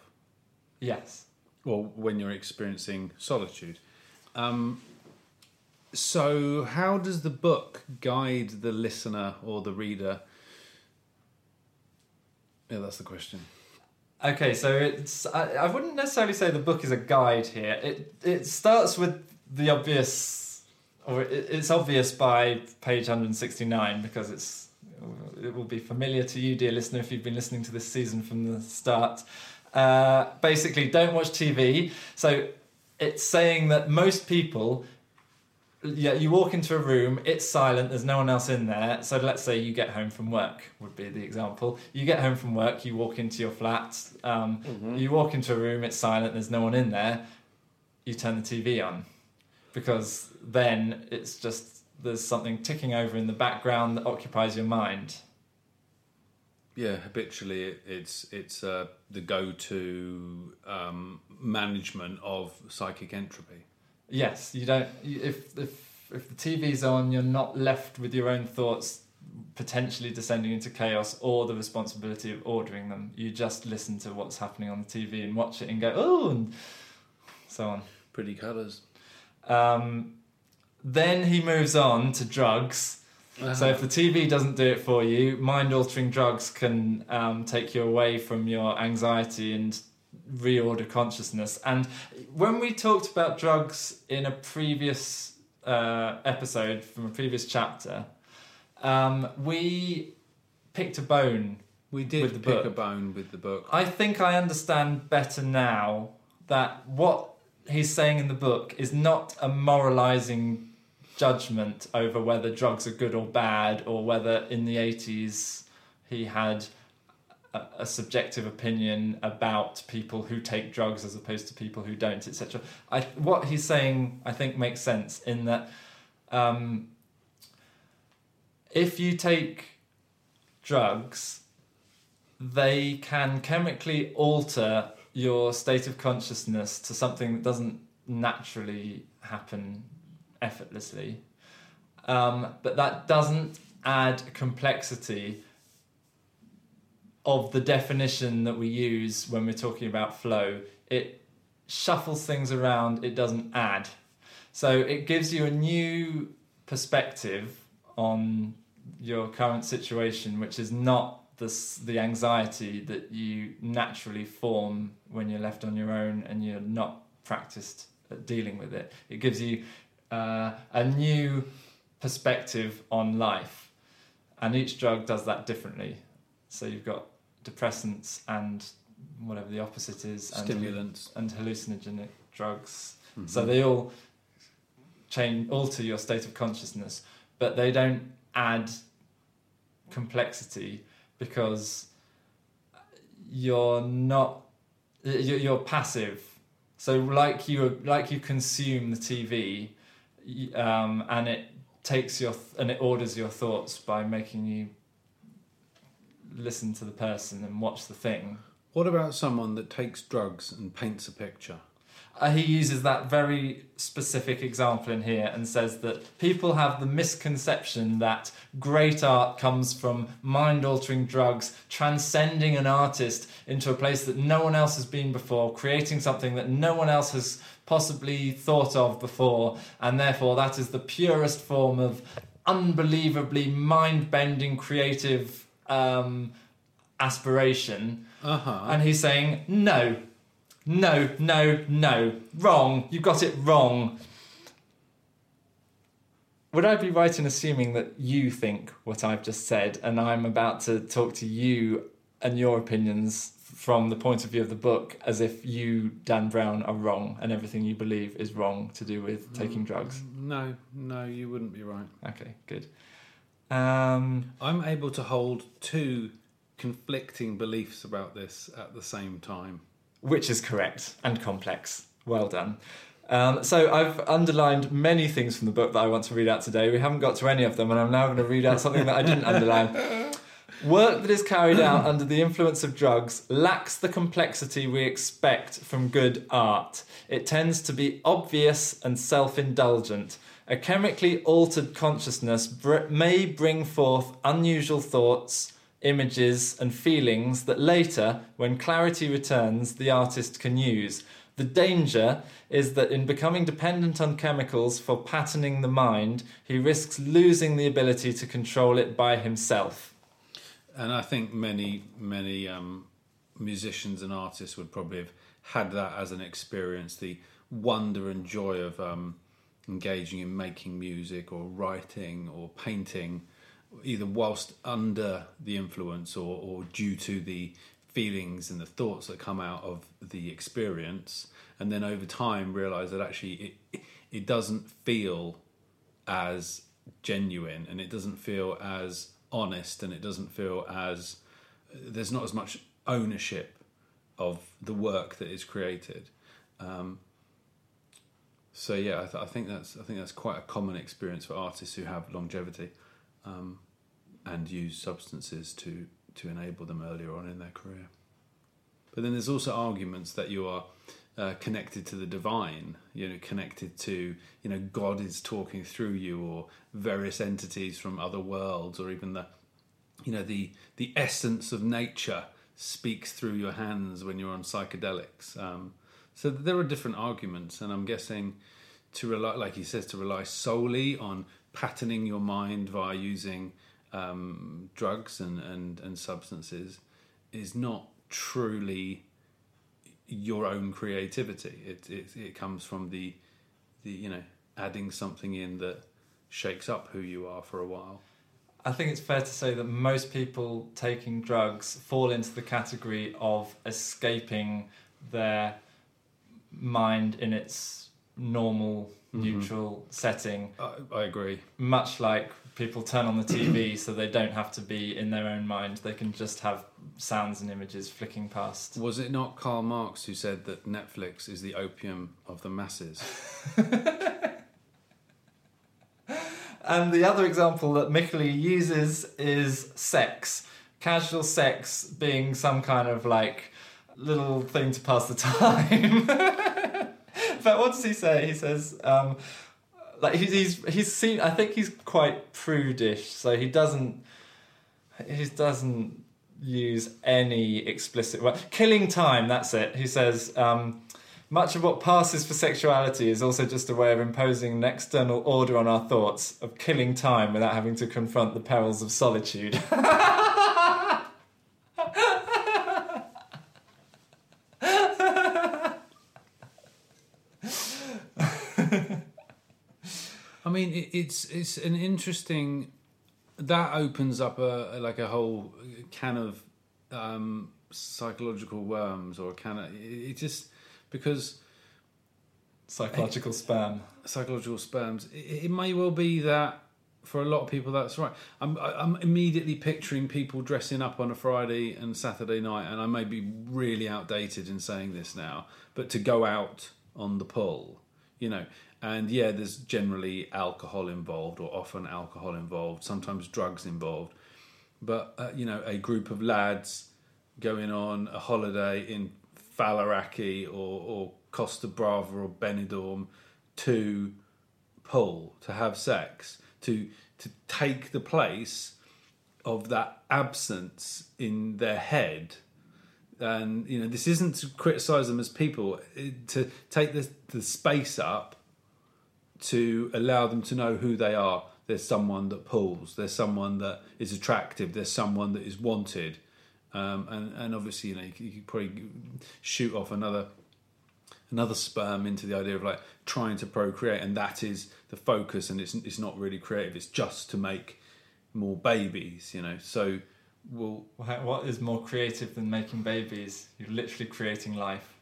Yes. or when you're experiencing solitude. Um, so, how does the book guide the listener or the reader? Yeah, that's the question. Okay, so it's I, I wouldn't necessarily say the book is a guide here. It it starts with the obvious, or it's obvious by page 169 because it's it will be familiar to you, dear listener, if you've been listening to this season from the start. Uh, basically, don't watch TV. So it's saying that most people yeah, you walk into a room, it's silent, there's no one else in there. So let's say you get home from work, would be the example. You get home from work, you walk into your flat, um, you walk into a room, it's silent, there's no one in there. You turn the TV on because then it's just there's something ticking over in the background that occupies your mind. Yeah, habitually it, it's it's uh, the go-to um, management of psychic entropy. Yes, you don't. you- If if if the TV's on, you're not left with your own thoughts potentially descending into chaos or the responsibility of ordering them. You just listen to what's happening on the TV and watch it and go oh, and so on. Pretty colours. Um, then he moves on to drugs, So if the TV doesn't do it for you, mind-altering drugs can um, take you away from your anxiety and reorder consciousness. And when we talked about drugs in a previous uh, episode from a previous chapter, um, we picked a bone We did With the pick a bone with the book. I think I understand better now that what he's saying in the book is not a moralizing judgment over whether drugs are good or bad, or whether in the 80s he had a, a subjective opinion about people who take drugs as opposed to people who don't, etc. I, what he's saying, I think, makes sense in that um, if you take drugs, they can chemically alter your state of consciousness to something that doesn't naturally happen effortlessly. Um, but that doesn't add complexity of the definition that we use when we're talking about flow. It shuffles things around, it doesn't add. So it gives you a new perspective on your current situation, which is not the, the anxiety that you naturally form when you're left on your own and you're not practiced at dealing with it. It gives you uh, a new perspective on life, and each drug does that differently. So you've got depressants and whatever the opposite is, and Stimulants. and hallucinogenic drugs. Mhm. So they all change, alter your state of consciousness, but they don't add complexity because you're not you're, passive. So like you like you consume the TV, um, and it takes your th- and it orders your thoughts by making you listen to the person and watch the thing. What about someone that takes drugs and paints a picture? Uh, he uses that very specific example in here and says that people have the misconception that great art comes from mind altering drugs, transcending an artist into a place that no one else has been before, creating something that no one else has possibly thought of before, and therefore that is the purest form of unbelievably mind bending creative um, aspiration. Uh huh. And he's saying, no, no, no, no, wrong. You got it wrong. Would I be right in assuming that you think what I've just said, and I'm about to talk to you and your opinions from the point of view of the book, as if you, Dan Brown, are wrong and everything you believe is wrong to do with taking drugs? No, no, you wouldn't be right. Okay, good. Um, I'm able to hold two conflicting beliefs about this at the same time. Which is correct and complex. Well done. Um, so I've underlined many things from the book that I want to read out today. We haven't got to any of them, and I'm now going to read out something that I didn't underline. Work that is carried out under the influence of drugs lacks the complexity we expect from good art. It tends to be obvious and self indulgent. A chemically altered consciousness br- may bring forth unusual thoughts, images, and feelings that later, when clarity returns, the artist can use. The danger is that in becoming dependent on chemicals for patterning the mind, he risks losing the ability to control it by himself. And I think many, many um, musicians and artists would probably have had that as an experience the wonder and joy of um, engaging in making music or writing or painting, either whilst under the influence or, or due to the feelings and the thoughts that come out of the experience. And then over time, realize that actually it, it doesn't feel as genuine and it doesn't feel as honest and it doesn't feel as there's not as much ownership of the work that is created um, so yeah I, th- I think that's I think that's quite a common experience for artists who have longevity um, and use substances to to enable them earlier on in their career but then there's also arguments that you are uh, connected to the divine, you know, connected to, you know, God is talking through you, or various entities from other worlds, or even the, you know, the the essence of nature speaks through your hands when you're on psychedelics. Um, so there are different arguments, and I'm guessing to rely, like he says, to rely solely on patterning your mind via using um, drugs and, and, and substances is not truly your own creativity. It, it it comes from the the you know adding something in that shakes up who you are for a while. I think it's fair to say that most people taking drugs fall into the category of escaping their mind in its normal, Mhm. neutral setting, I, I agree. much like people turn on the TV so they don't have to be in their own mind. They can just have sounds and images flicking past. Was it not Karl Marx who said that Netflix is the opium of the masses? And the other example that Mickley uses is sex. Casual sex being some kind of like little thing to pass the time. but what does he say? He says, um, like he's, he's he's seen. I think he's quite prudish, so he doesn't he doesn't use any explicit word. Killing time. That's it. He says. Um, much of what passes for sexuality is also just a way of imposing an external order on our thoughts, of killing time without having to confront the perils of solitude. I mean, it, it's it's an interesting. That opens up a like a whole can of um, psychological worms, or a can of it, it just because Psychological spam. psychological sperms. It, it may well be that for a lot of people that's right. I'm I'm immediately picturing people dressing up on a Friday and Saturday night, and I may be really outdated in saying this now, but to go out on the pull, you know. And yeah, there's generally alcohol involved, or often alcohol involved, sometimes drugs involved. But uh, you know, a group of lads going on a holiday in Faliraki or, or Costa Brava or Benidorm to pull, to have sex, to to take the place of that absence in their head. And you know, this isn't to criticise them as people, to take the the space up to allow them to know who they are. There's someone that pulls. There's someone that is attractive. There's someone that is wanted. Um, and and obviously, you know, you, could- you could probably shoot off another another sperm into the idea of like trying to procreate, and that is the focus. And it's it's not really creative. It's just to make more babies. You know, so we'll What is more creative than making babies? You're literally creating life.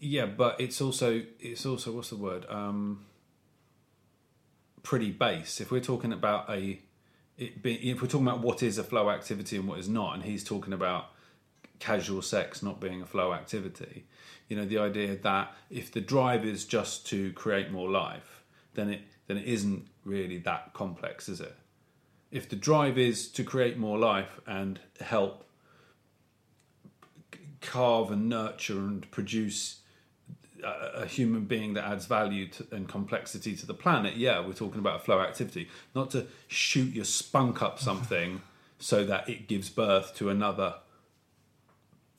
Yeah but it's also it's also what's the word um pretty base. If we're talking about a be, if we're talking about what is a flow activity and what is not and he's talking about casual sex not being a flow activity you know the idea that if the drive is just to create more life then it then it isn't really that complex is it? If the drive is to create more life and help carve and nurture and produce a, human being that adds value to, and complexity to the planet, yeah, we're talking about a flow activity, not to shoot your spunk up something so that it gives birth to another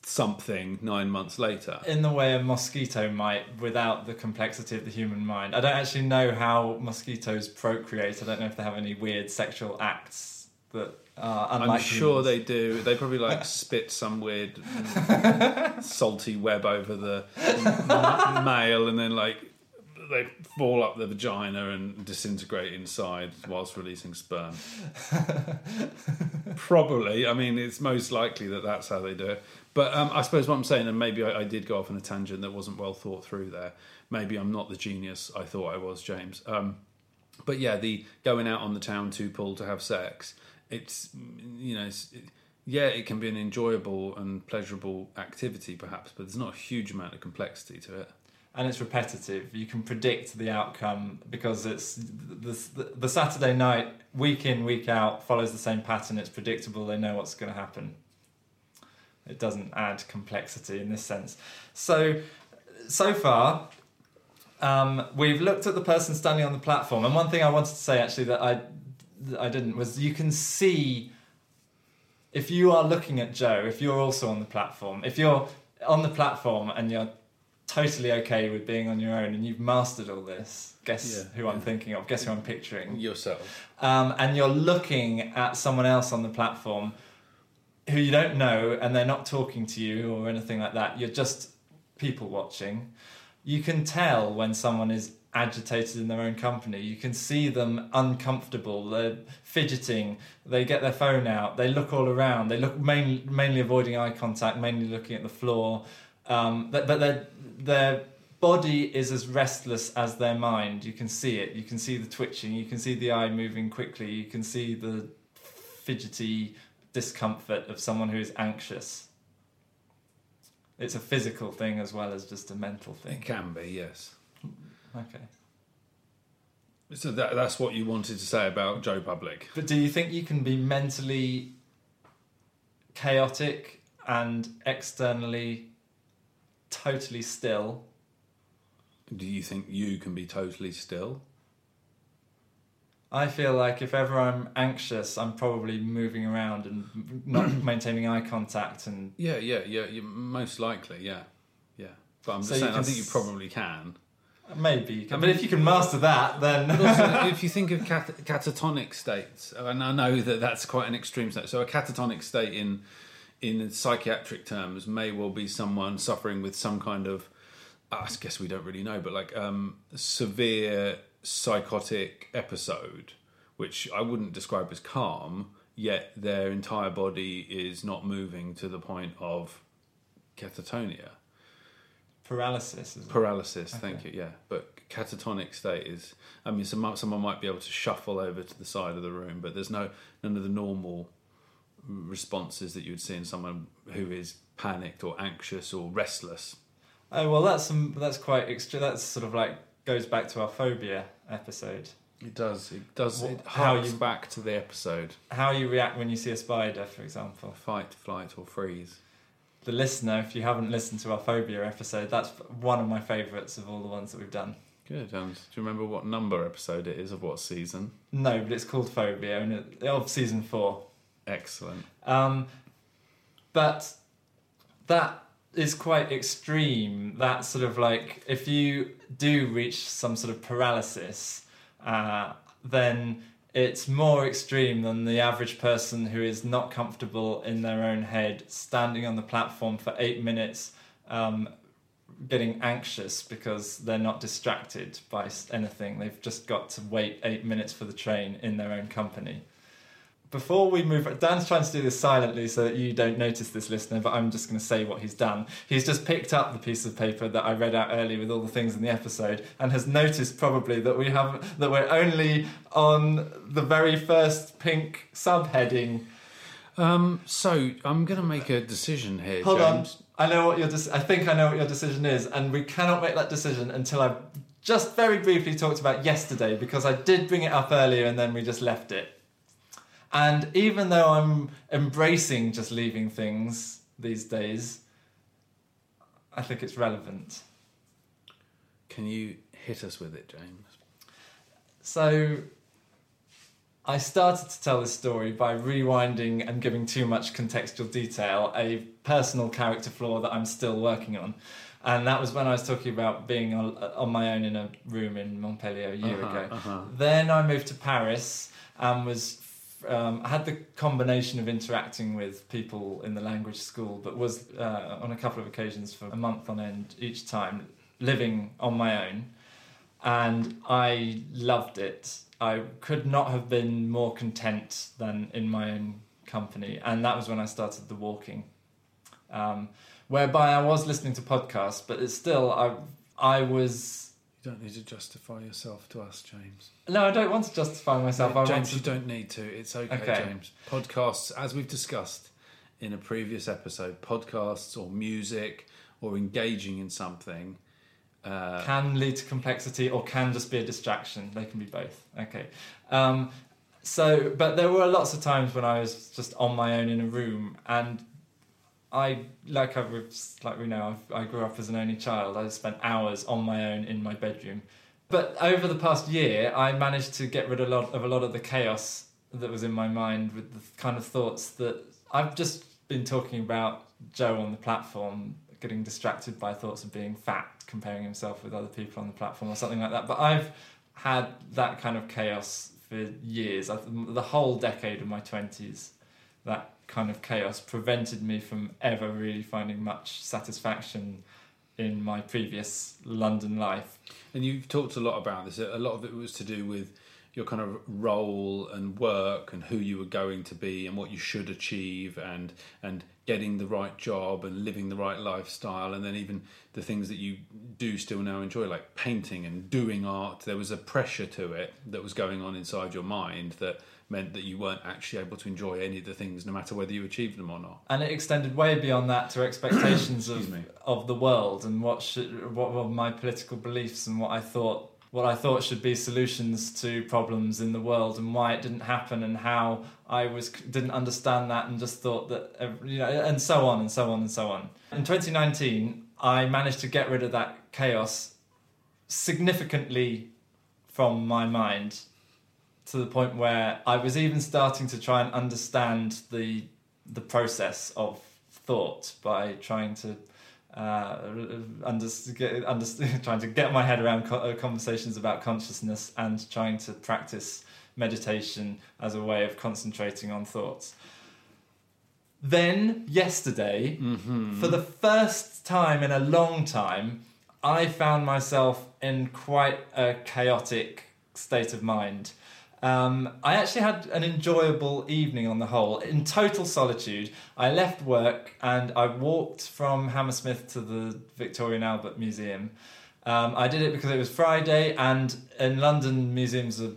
something nine months later. In the way a mosquito might, without the complexity of the human mind. I don't actually know how mosquitoes procreate. I don't know if they have any weird sexual acts that unlike I'm sure humans. they do. They probably like spit some weird salty web over the m- male, and then like they fall up the vagina and disintegrate inside whilst releasing sperm. probably. I mean, it's most likely that that's how they do it. But um, I suppose what I'm saying, and maybe I, I did go off on a tangent that wasn't well thought through there. Maybe I'm not the genius I thought I was, James. Um, but yeah, the going out on the town to pull to have sex. It's you know, it's, it, yeah, it can be an enjoyable and pleasurable activity, perhaps, but there's not a huge amount of complexity to it. and it's repetitive. You can predict the outcome because it's the, the, the Saturday night, week in, week out, follows the same pattern. It's predictable. They know what's going to happen. It doesn't add complexity in this sense. So, so far, um, we've looked at the person standing on the platform, and one thing I wanted to say actually that I I didn't was you can see if you are looking at Joe, if you're also on the platform, if you're on the platform and you're totally okay with being on your own and you've mastered all this. Guess Yeah, who I'm thinking of. Guess who I'm picturing. Yourself. Um, and you're looking at someone else on the platform who you don't know and they're not talking to you or anything like that. You're just people watching. You can tell when someone is agitated in their own company. You can see them uncomfortable. They're fidgeting. They get their phone out. They look all around. They look main, mainly avoiding eye contact, mainly looking at the floor. Um, but but their their body is as restless as their mind. You can see it. You can see the twitching. You can see the eye moving quickly. You can see the fidgety discomfort of someone who is anxious. It's a physical thing as well as just a mental thing. It can be, yes. Okay. So that, that's what you wanted to say about Joe Public. But do you think you can be mentally chaotic and externally totally still? Do you think you can be totally still? I feel like if ever I'm anxious, I'm probably moving around and not maintaining eye contact and Yeah, yeah, yeah. You, most likely, yeah, yeah. But I'm just So you saying, I think you probably can. Maybe. You can, I but mean- if you can master that, then also, if you think of cat- catatonic states, and I know that that's quite an extreme state. So a catatonic state in in psychiatric terms may well be someone suffering with some kind of, I guess we don't really know, but like um, severe psychotic episode, which I wouldn't describe as calm, yet their entire body is not moving to the point of catatonia. Paralysis. Is Paralysis, thank Okay. you. Yeah, but catatonic state is. I mean, some, someone might be able to shuffle over to the side of the room, but there's no none of the normal responses that you would see in someone who is panicked or anxious or restless. Oh well, that's some, that's quite extra. That's sort of like goes back to our phobia episode. It does. It does. What- it how you- back to the episode: How you react when you see a spider, for example. fight, flight, or freeze. The listener, if you haven't listened to our phobia episode, that's one of my favourites of all the ones that we've done. Good. And do you remember what number episode it is of what season? No, but it's called Phobia, and it, of season four. Excellent. Um, but that is quite extreme. That sort of like if you do reach some sort of paralysis, uh, then it's more extreme than the average person who is not comfortable in their own head, standing on the platform for eight minutes. Um, getting anxious because they're not distracted by anything. They've just got to wait eight minutes for the train in their own company. Before we move, Dan's trying to do this silently so that you don't notice this, listener. But I'm just going to say what he's done. He's just picked up the piece of paper that I read out earlier with all the things in the episode, and has noticed probably that we have that we're only on the very first pink subheading. Um, so I'm going to make a decision here, Hold James. on, I know what your. Dec- I think I know what your decision is, and we cannot make that decision until I've just very briefly talked about yesterday because I did bring it up earlier and then we just left it. And even though I'm embracing just leaving things these days, I think it's relevant. Can you hit us with it, James? So I started to tell this story by rewinding and giving too much contextual detail, a personal character flaw that I'm still working on. And that was when I was talking about being on, on my own in a room in Montpellier a year Uh-huh, ago. uh-huh. Then I moved to Paris and was um, I had the combination of interacting with people in the language school, but was uh, on a couple of occasions for a month on end each time, living on my own, and I loved it. I could not have been more content than in my own company, and that was when I started the walking, um, whereby I was listening to podcasts, but it's still I I was. You don't need to justify yourself to us, James. No, I don't want to justify myself. I want James, to you don't need to. It's okay, Okay. James. Podcasts, as we've discussed in a previous episode, podcasts or music or engaging in something. Uh, can lead to complexity or can just be a distraction. They can be both. Okay. Um, so, but there were lots of times when I was just on my own in a room, and I, like I like we know, I grew up as an only child. I spent hours on my own in my bedroom. But over the past year, I managed to get rid of a lot of a lot of the chaos that was in my mind with the kind of thoughts that I've just been talking about Joe on the platform getting distracted by thoughts of being fat, comparing himself with other people on the platform or something like that. But I've had that kind of chaos for years. The whole decade of my twenties, that kind of chaos prevented me from ever really finding much satisfaction in my previous London life. And you've talked a lot about this. A lot of it was to do with your kind of role and work and who you were going to be and what you should achieve and and getting the right job and living the right lifestyle and then even the things that you do still now enjoy like painting and doing art there was a pressure to it that was going on inside your mind that meant that you weren't actually able to enjoy any of the things no matter whether you achieved them or not and it extended way beyond that to expectations of me. of the world and what should what were my political beliefs and what I thought what I thought should be solutions to problems in the world and why it didn't happen and how I was didn't understand that and just thought that you know and so on and so on and so on. In 2019, I managed to get rid of that chaos significantly from my mind to the point where I was even starting to try and understand the the process of thought by trying to uh, under, get, under, trying to get my head around co- uh, conversations about consciousness and trying to practice meditation as a way of concentrating on thoughts. Then, yesterday, for the first time in a long time, I found myself in quite a chaotic state of mind. Um, I actually had an enjoyable evening on the whole. In total solitude, I left work and I walked from Hammersmith to the Victoria and Albert Museum. Um, I did it because it was Friday, and in London, museums are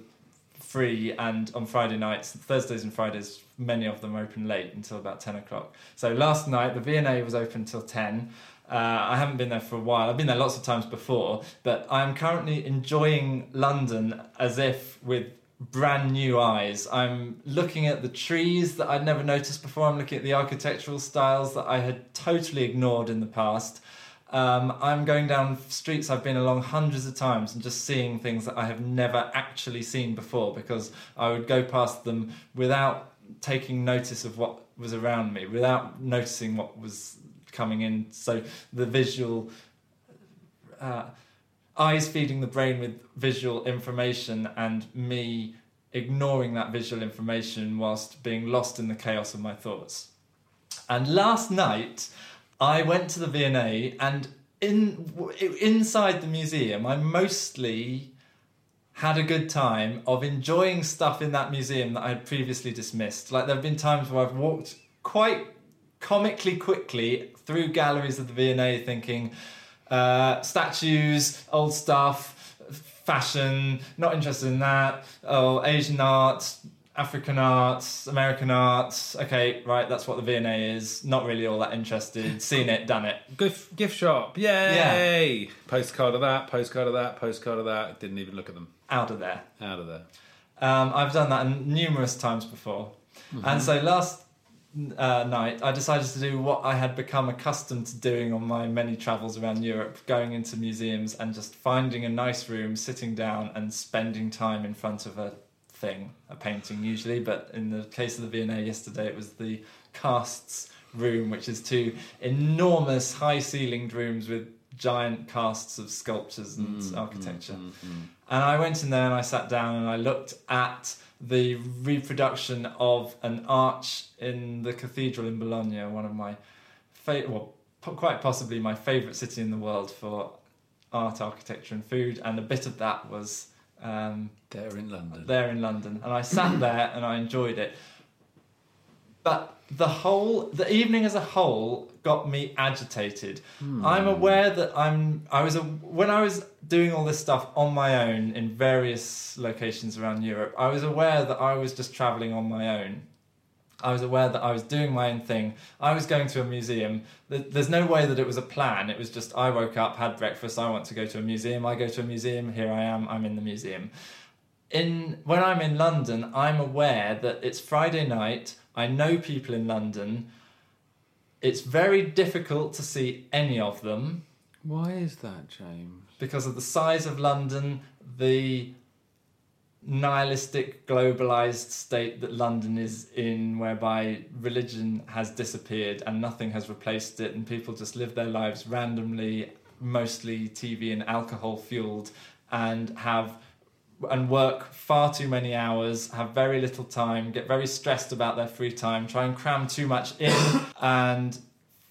free, and on Friday nights, Thursdays and Fridays, many of them open late until about 10 o'clock. So last night, the V&A was open till 10. Uh, I haven't been there for a while. I've been there lots of times before, but I'm currently enjoying London as if with brand new eyes. I'm looking at the trees that I'd never noticed before. I'm looking at the architectural styles that I had totally ignored in the past. Um, I'm going down streets I've been along hundreds of times and just seeing things that I have never actually seen before because I would go past them without taking notice of what was around me, without noticing what was coming in. So the visual uh, eyes feeding the brain with visual information and me ignoring that visual information whilst being lost in the chaos of my thoughts. And last night, I went to the V&A and in inside the museum, I mostly had a good time of enjoying stuff in that museum that I had previously dismissed. Like there have been times where I've walked quite comically quickly through galleries of the V&A thinking uh, statues, old stuff, fashion, not interested in that. Oh, Asian art, African art, American art. Okay, right, that's what the V&A is. Not really all that interested. Seen it, done it. gift, gift shop yay Yeah. postcard of that postcard of that postcard of that didn't even look at them Out of there. out of there Um, I've done that numerous times before. And so last uh, night, I decided to do what I had become accustomed to doing on my many travels around Europe, going into museums and just finding a nice room, sitting down and spending time in front of a thing, a painting usually. But in the case of the V&A yesterday, it was the casts room, which is two enormous high ceilinged rooms with giant casts of sculptures and mm, mm, architecture. Mm, and I went in there and I sat down and I looked at the reproduction of an arch in the cathedral in Bologna, one of my fa- well, po- quite possibly my favourite city in the world for art, architecture, and food. And a bit of that was um, there in london there in London, and I sat there and I enjoyed it. But the whole, the evening as a whole, got me agitated. Hmm. I'm aware that I'm. I was a, when I was doing all this stuff on my own in various locations around Europe. I was aware that I was just traveling on my own. I was aware that I was doing my own thing. I was going to a museum. There's no way that it was a plan. It was just I woke up, had breakfast. I want to go to a museum. I go to a museum. Here I am. I'm in the museum in when I'm in London, I'm aware that it's Friday night. I know people in London. It's very difficult to see any of them why is that james because of the size of London, the nihilistic, globalized state that London is in, whereby religion has disappeared and nothing has replaced it, and people just live their lives randomly, mostly TV and alcohol fueled, and have and work far too many hours, have very little time, get very stressed about their free time, try and cram too much in, and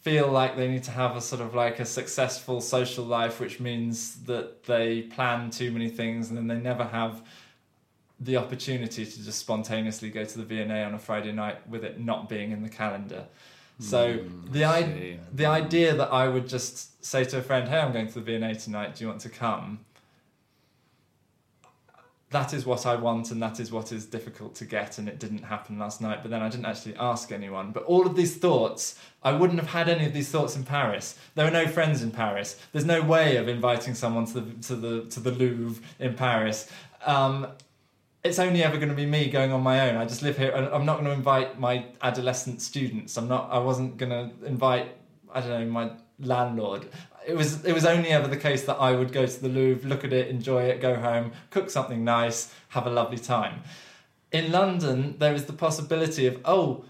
feel like they need to have a sort of like a successful social life, which means that they plan too many things and then they never have the opportunity to just spontaneously go to the V&A on a Friday night with it not being in the calendar. So Mm, the I the idea that I would just say to a friend, "Hey, I'm going to the V&A tonight. Do you want to come?" That is what I want, and that is what is difficult to get, and it didn't happen last night. But then I didn't actually ask anyone. But all of these thoughts, I wouldn't have had any of these thoughts in Paris. There are no friends in Paris. There's no way of inviting someone to the to the to the Louvre in Paris. Um, it's only ever going to be me going on my own. I just live here, and I'm not going to invite my adolescent students. I'm not. I wasn't going to invite. I don't know my landlord. It was. It was only ever the case that I would go to the Louvre, look at it, enjoy it, go home, cook something nice, have a lovely time. In London, there is the possibility of oh,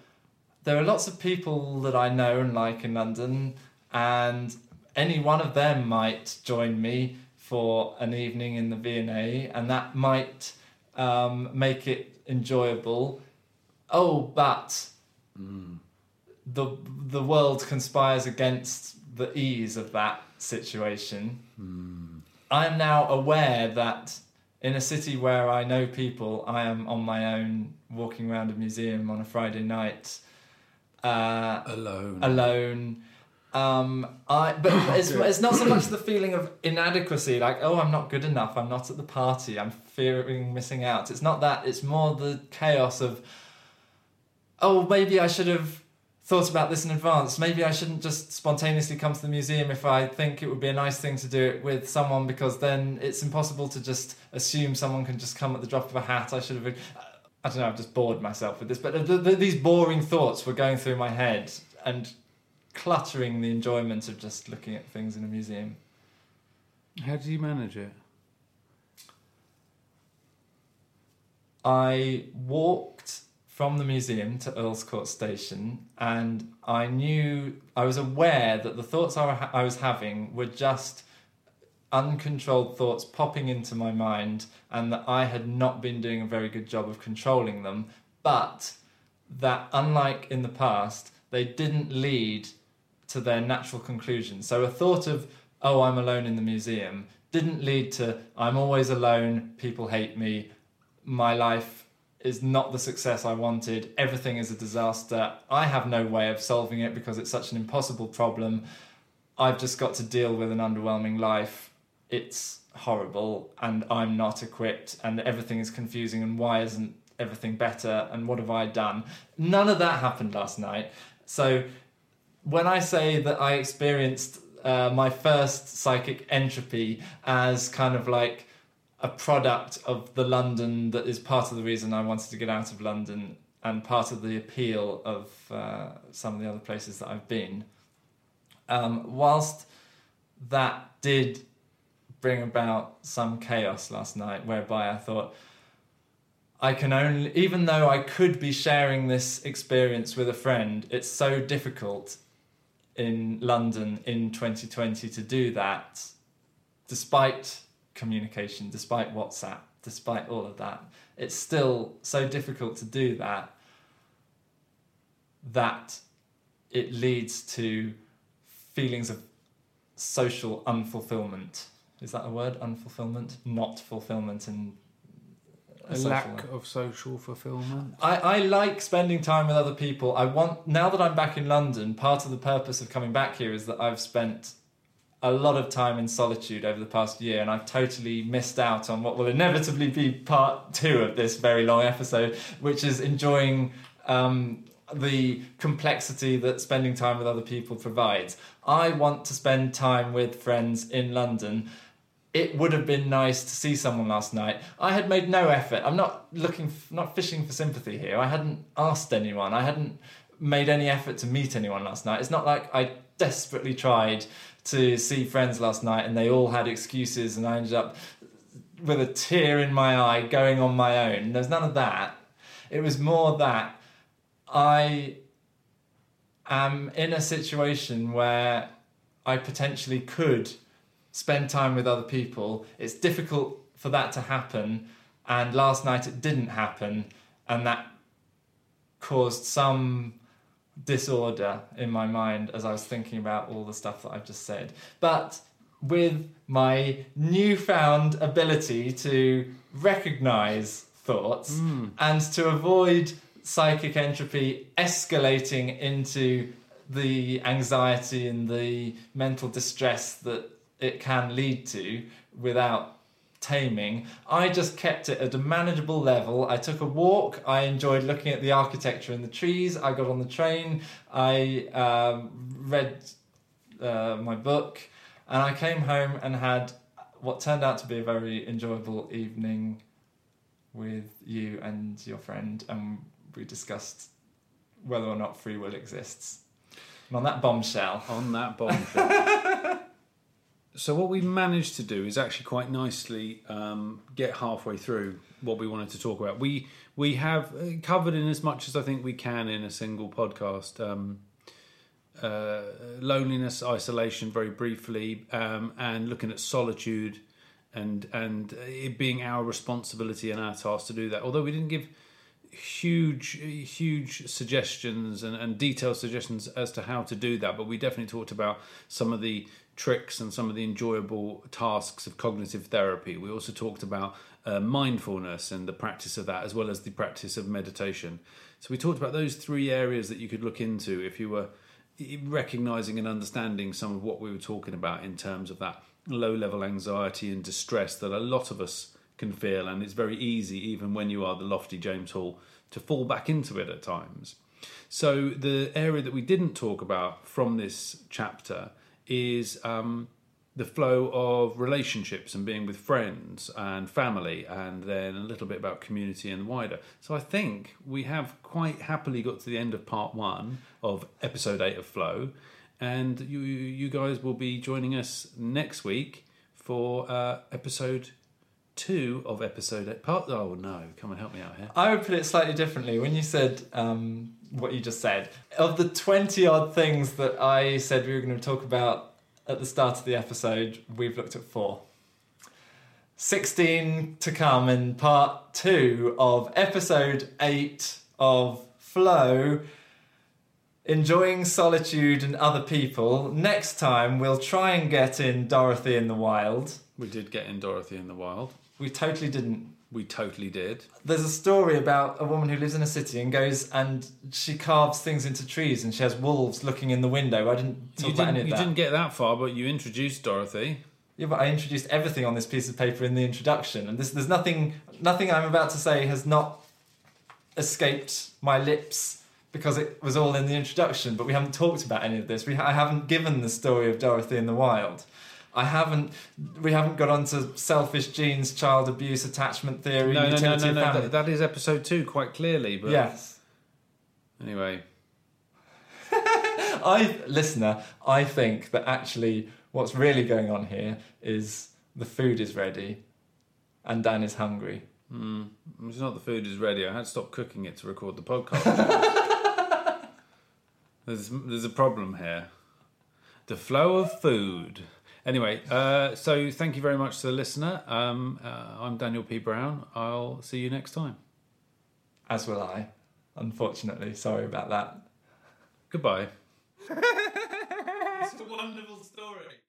there are lots of people that I know and like in London, and any one of them might join me for an evening in the V&A, and that might um, make it enjoyable. Oh, but the the world conspires against the ease of that situation. I am now aware that in a city where I know people, I am on my own walking around a museum on a Friday night. Uh, alone. alone. Um, I but it's, it's not so much the feeling of inadequacy, like oh I'm not good enough, I'm not at the party, I'm fearing missing out. It's not that. It's more the chaos of oh maybe I should have thought about this in advance. Maybe I shouldn't just spontaneously come to the museum if I think it would be a nice thing to do it with someone because then it's impossible to just assume someone can just come at the drop of a hat. I should have. I don't know. I've just bored myself with this, but the, the, these boring thoughts were going through my head and cluttering the enjoyment of just looking at things in a museum. How do you manage it? I walked from the museum to Earl's Court Station, and I knew I was aware that the thoughts I, was having were just uncontrolled thoughts popping into my mind, and that I had not been doing a very good job of controlling them. But that, unlike in the past, they didn't lead to their natural conclusion. So a thought of, oh, I'm alone in the museum, didn't lead to, I'm always alone, people hate me, my life is not the success I wanted, everything is a disaster, I have no way of solving it because it's such an impossible problem. I've just got to deal with an underwhelming life. It's horrible, and I'm not equipped, and everything is confusing, and why isn't everything better, and what have I done? None of that happened last night. So, when I say that I experienced uh, my first psychic entropy as kind of like a product of the London that is part of the reason I wanted to get out of London and part of the appeal of uh, some of the other places that I've been. Um, whilst that did bring about some chaos last night, whereby I thought, I can only, even though I could be sharing this experience with a friend, it's so difficult in London in 2020 to do that, despite communication, despite WhatsApp, despite all of that. It's still so difficult to do that that it leads to feelings of social unfulfillment. Is that a word? Unfulfillment? Not fulfillment in A social lack of social fulfillment. I, I like spending time with other people. I want now that I'm back in London, part of the purpose of coming back here is that I've spent a lot of time in solitude over the past year and I've totally missed out on what will inevitably be part two of this very long episode, which is enjoying um, the complexity that spending time with other people provides. I want to spend time with friends in London it would have been nice to see someone last night. I had made no effort. I'm not looking, not fishing for sympathy here. I hadn't asked anyone. I hadn't made any effort to meet anyone last night. It's not like I desperately tried to see friends last night and they all had excuses and I ended up with a tear in my eye going on my own. There's none of that. It was more that I am in a situation where I potentially could spend time with other people. It's difficult for that to happen, and last night it didn't happen, and that caused some disorder in my mind as I was thinking about all the stuff that I've just said. But with my newfound ability to recognize thoughts hmm. and to avoid psychic entropy escalating into the anxiety and the mental distress that it can lead to without taming. I just kept it at a manageable level. I took a walk. I enjoyed looking at the architecture and the trees. I got on the train. I um, read uh, my book, and I came home and had what turned out to be a very enjoyable evening with you and your friend, and we discussed whether or not free will exists. And on that bombshell, on that bombshell. so what we managed to do is actually quite nicely um, get halfway through what we wanted to talk about. We we have uh, covered in as much as I think we can in a single podcast. Um, uh, loneliness, isolation, very briefly, um, and looking at solitude, and and it being our responsibility and our task to do that. Although we didn't give huge huge suggestions and, and detailed suggestions as to how to do that but we definitely talked about some of the tricks and some of the enjoyable tasks of cognitive therapy. We also talked about uh, mindfulness and the practice of that as well as the practice of meditation. So we talked about those three areas that you could look into if you were recognizing and understanding some of what we were talking about in terms of that low level anxiety and distress that a lot of us can feel, and it's very easy, even when you are the lofty James Hall, to fall back into it at times. So, the area that we didn't talk about from this chapter is um, the flow of relationships and being with friends and family, and then a little bit about community and wider. So, I think we have quite happily got to the end of part one of episode eight of Flow, and you you guys will be joining us next week for uh, episode two of episode eight. Part oh no, come and help me out here. I would put it slightly differently. When you said um, what you just said, of the 20 odd things that I said we were going to talk about at the start of the episode, we've looked at four. 16 to come in part two of episode eight of Flow. Enjoying solitude and other people. Next time, we'll try and get in Dorothy in the Wild. We did get in Dorothy in the Wild. We totally didn't We totally did. there's a story about a woman who lives in a city and goes and she carves things into trees and she has wolves looking in the window. I didn't talk You about didn't, any of you that. didn't get that far, but you introduced Dorothy. Yeah, but I introduced everything on this piece of paper in the introduction, and this, there's nothing, nothing I'm about to say has not escaped my lips because it was all in the introduction. But we haven't talked about any of this. We, I haven't given the story of Dorothy in the Wild. I haven't. We haven't got onto selfish genes, child abuse, attachment theory, No, no, no, no, no. That, that is episode two, quite clearly. But yes. Anyway, I listener, I think that actually what's really going on here is the food is ready and Dan is hungry. mm, it's not the food is ready. I had to stop cooking it to record the podcast. there's there's a problem here. The flow of food. Anyway, uh, so thank you very much to the listener. Um, uh, I'm Daniel P. Brown. I'll see you next time. As will I. Unfortunately, sorry about that. Goodbye. it's a wonderful story.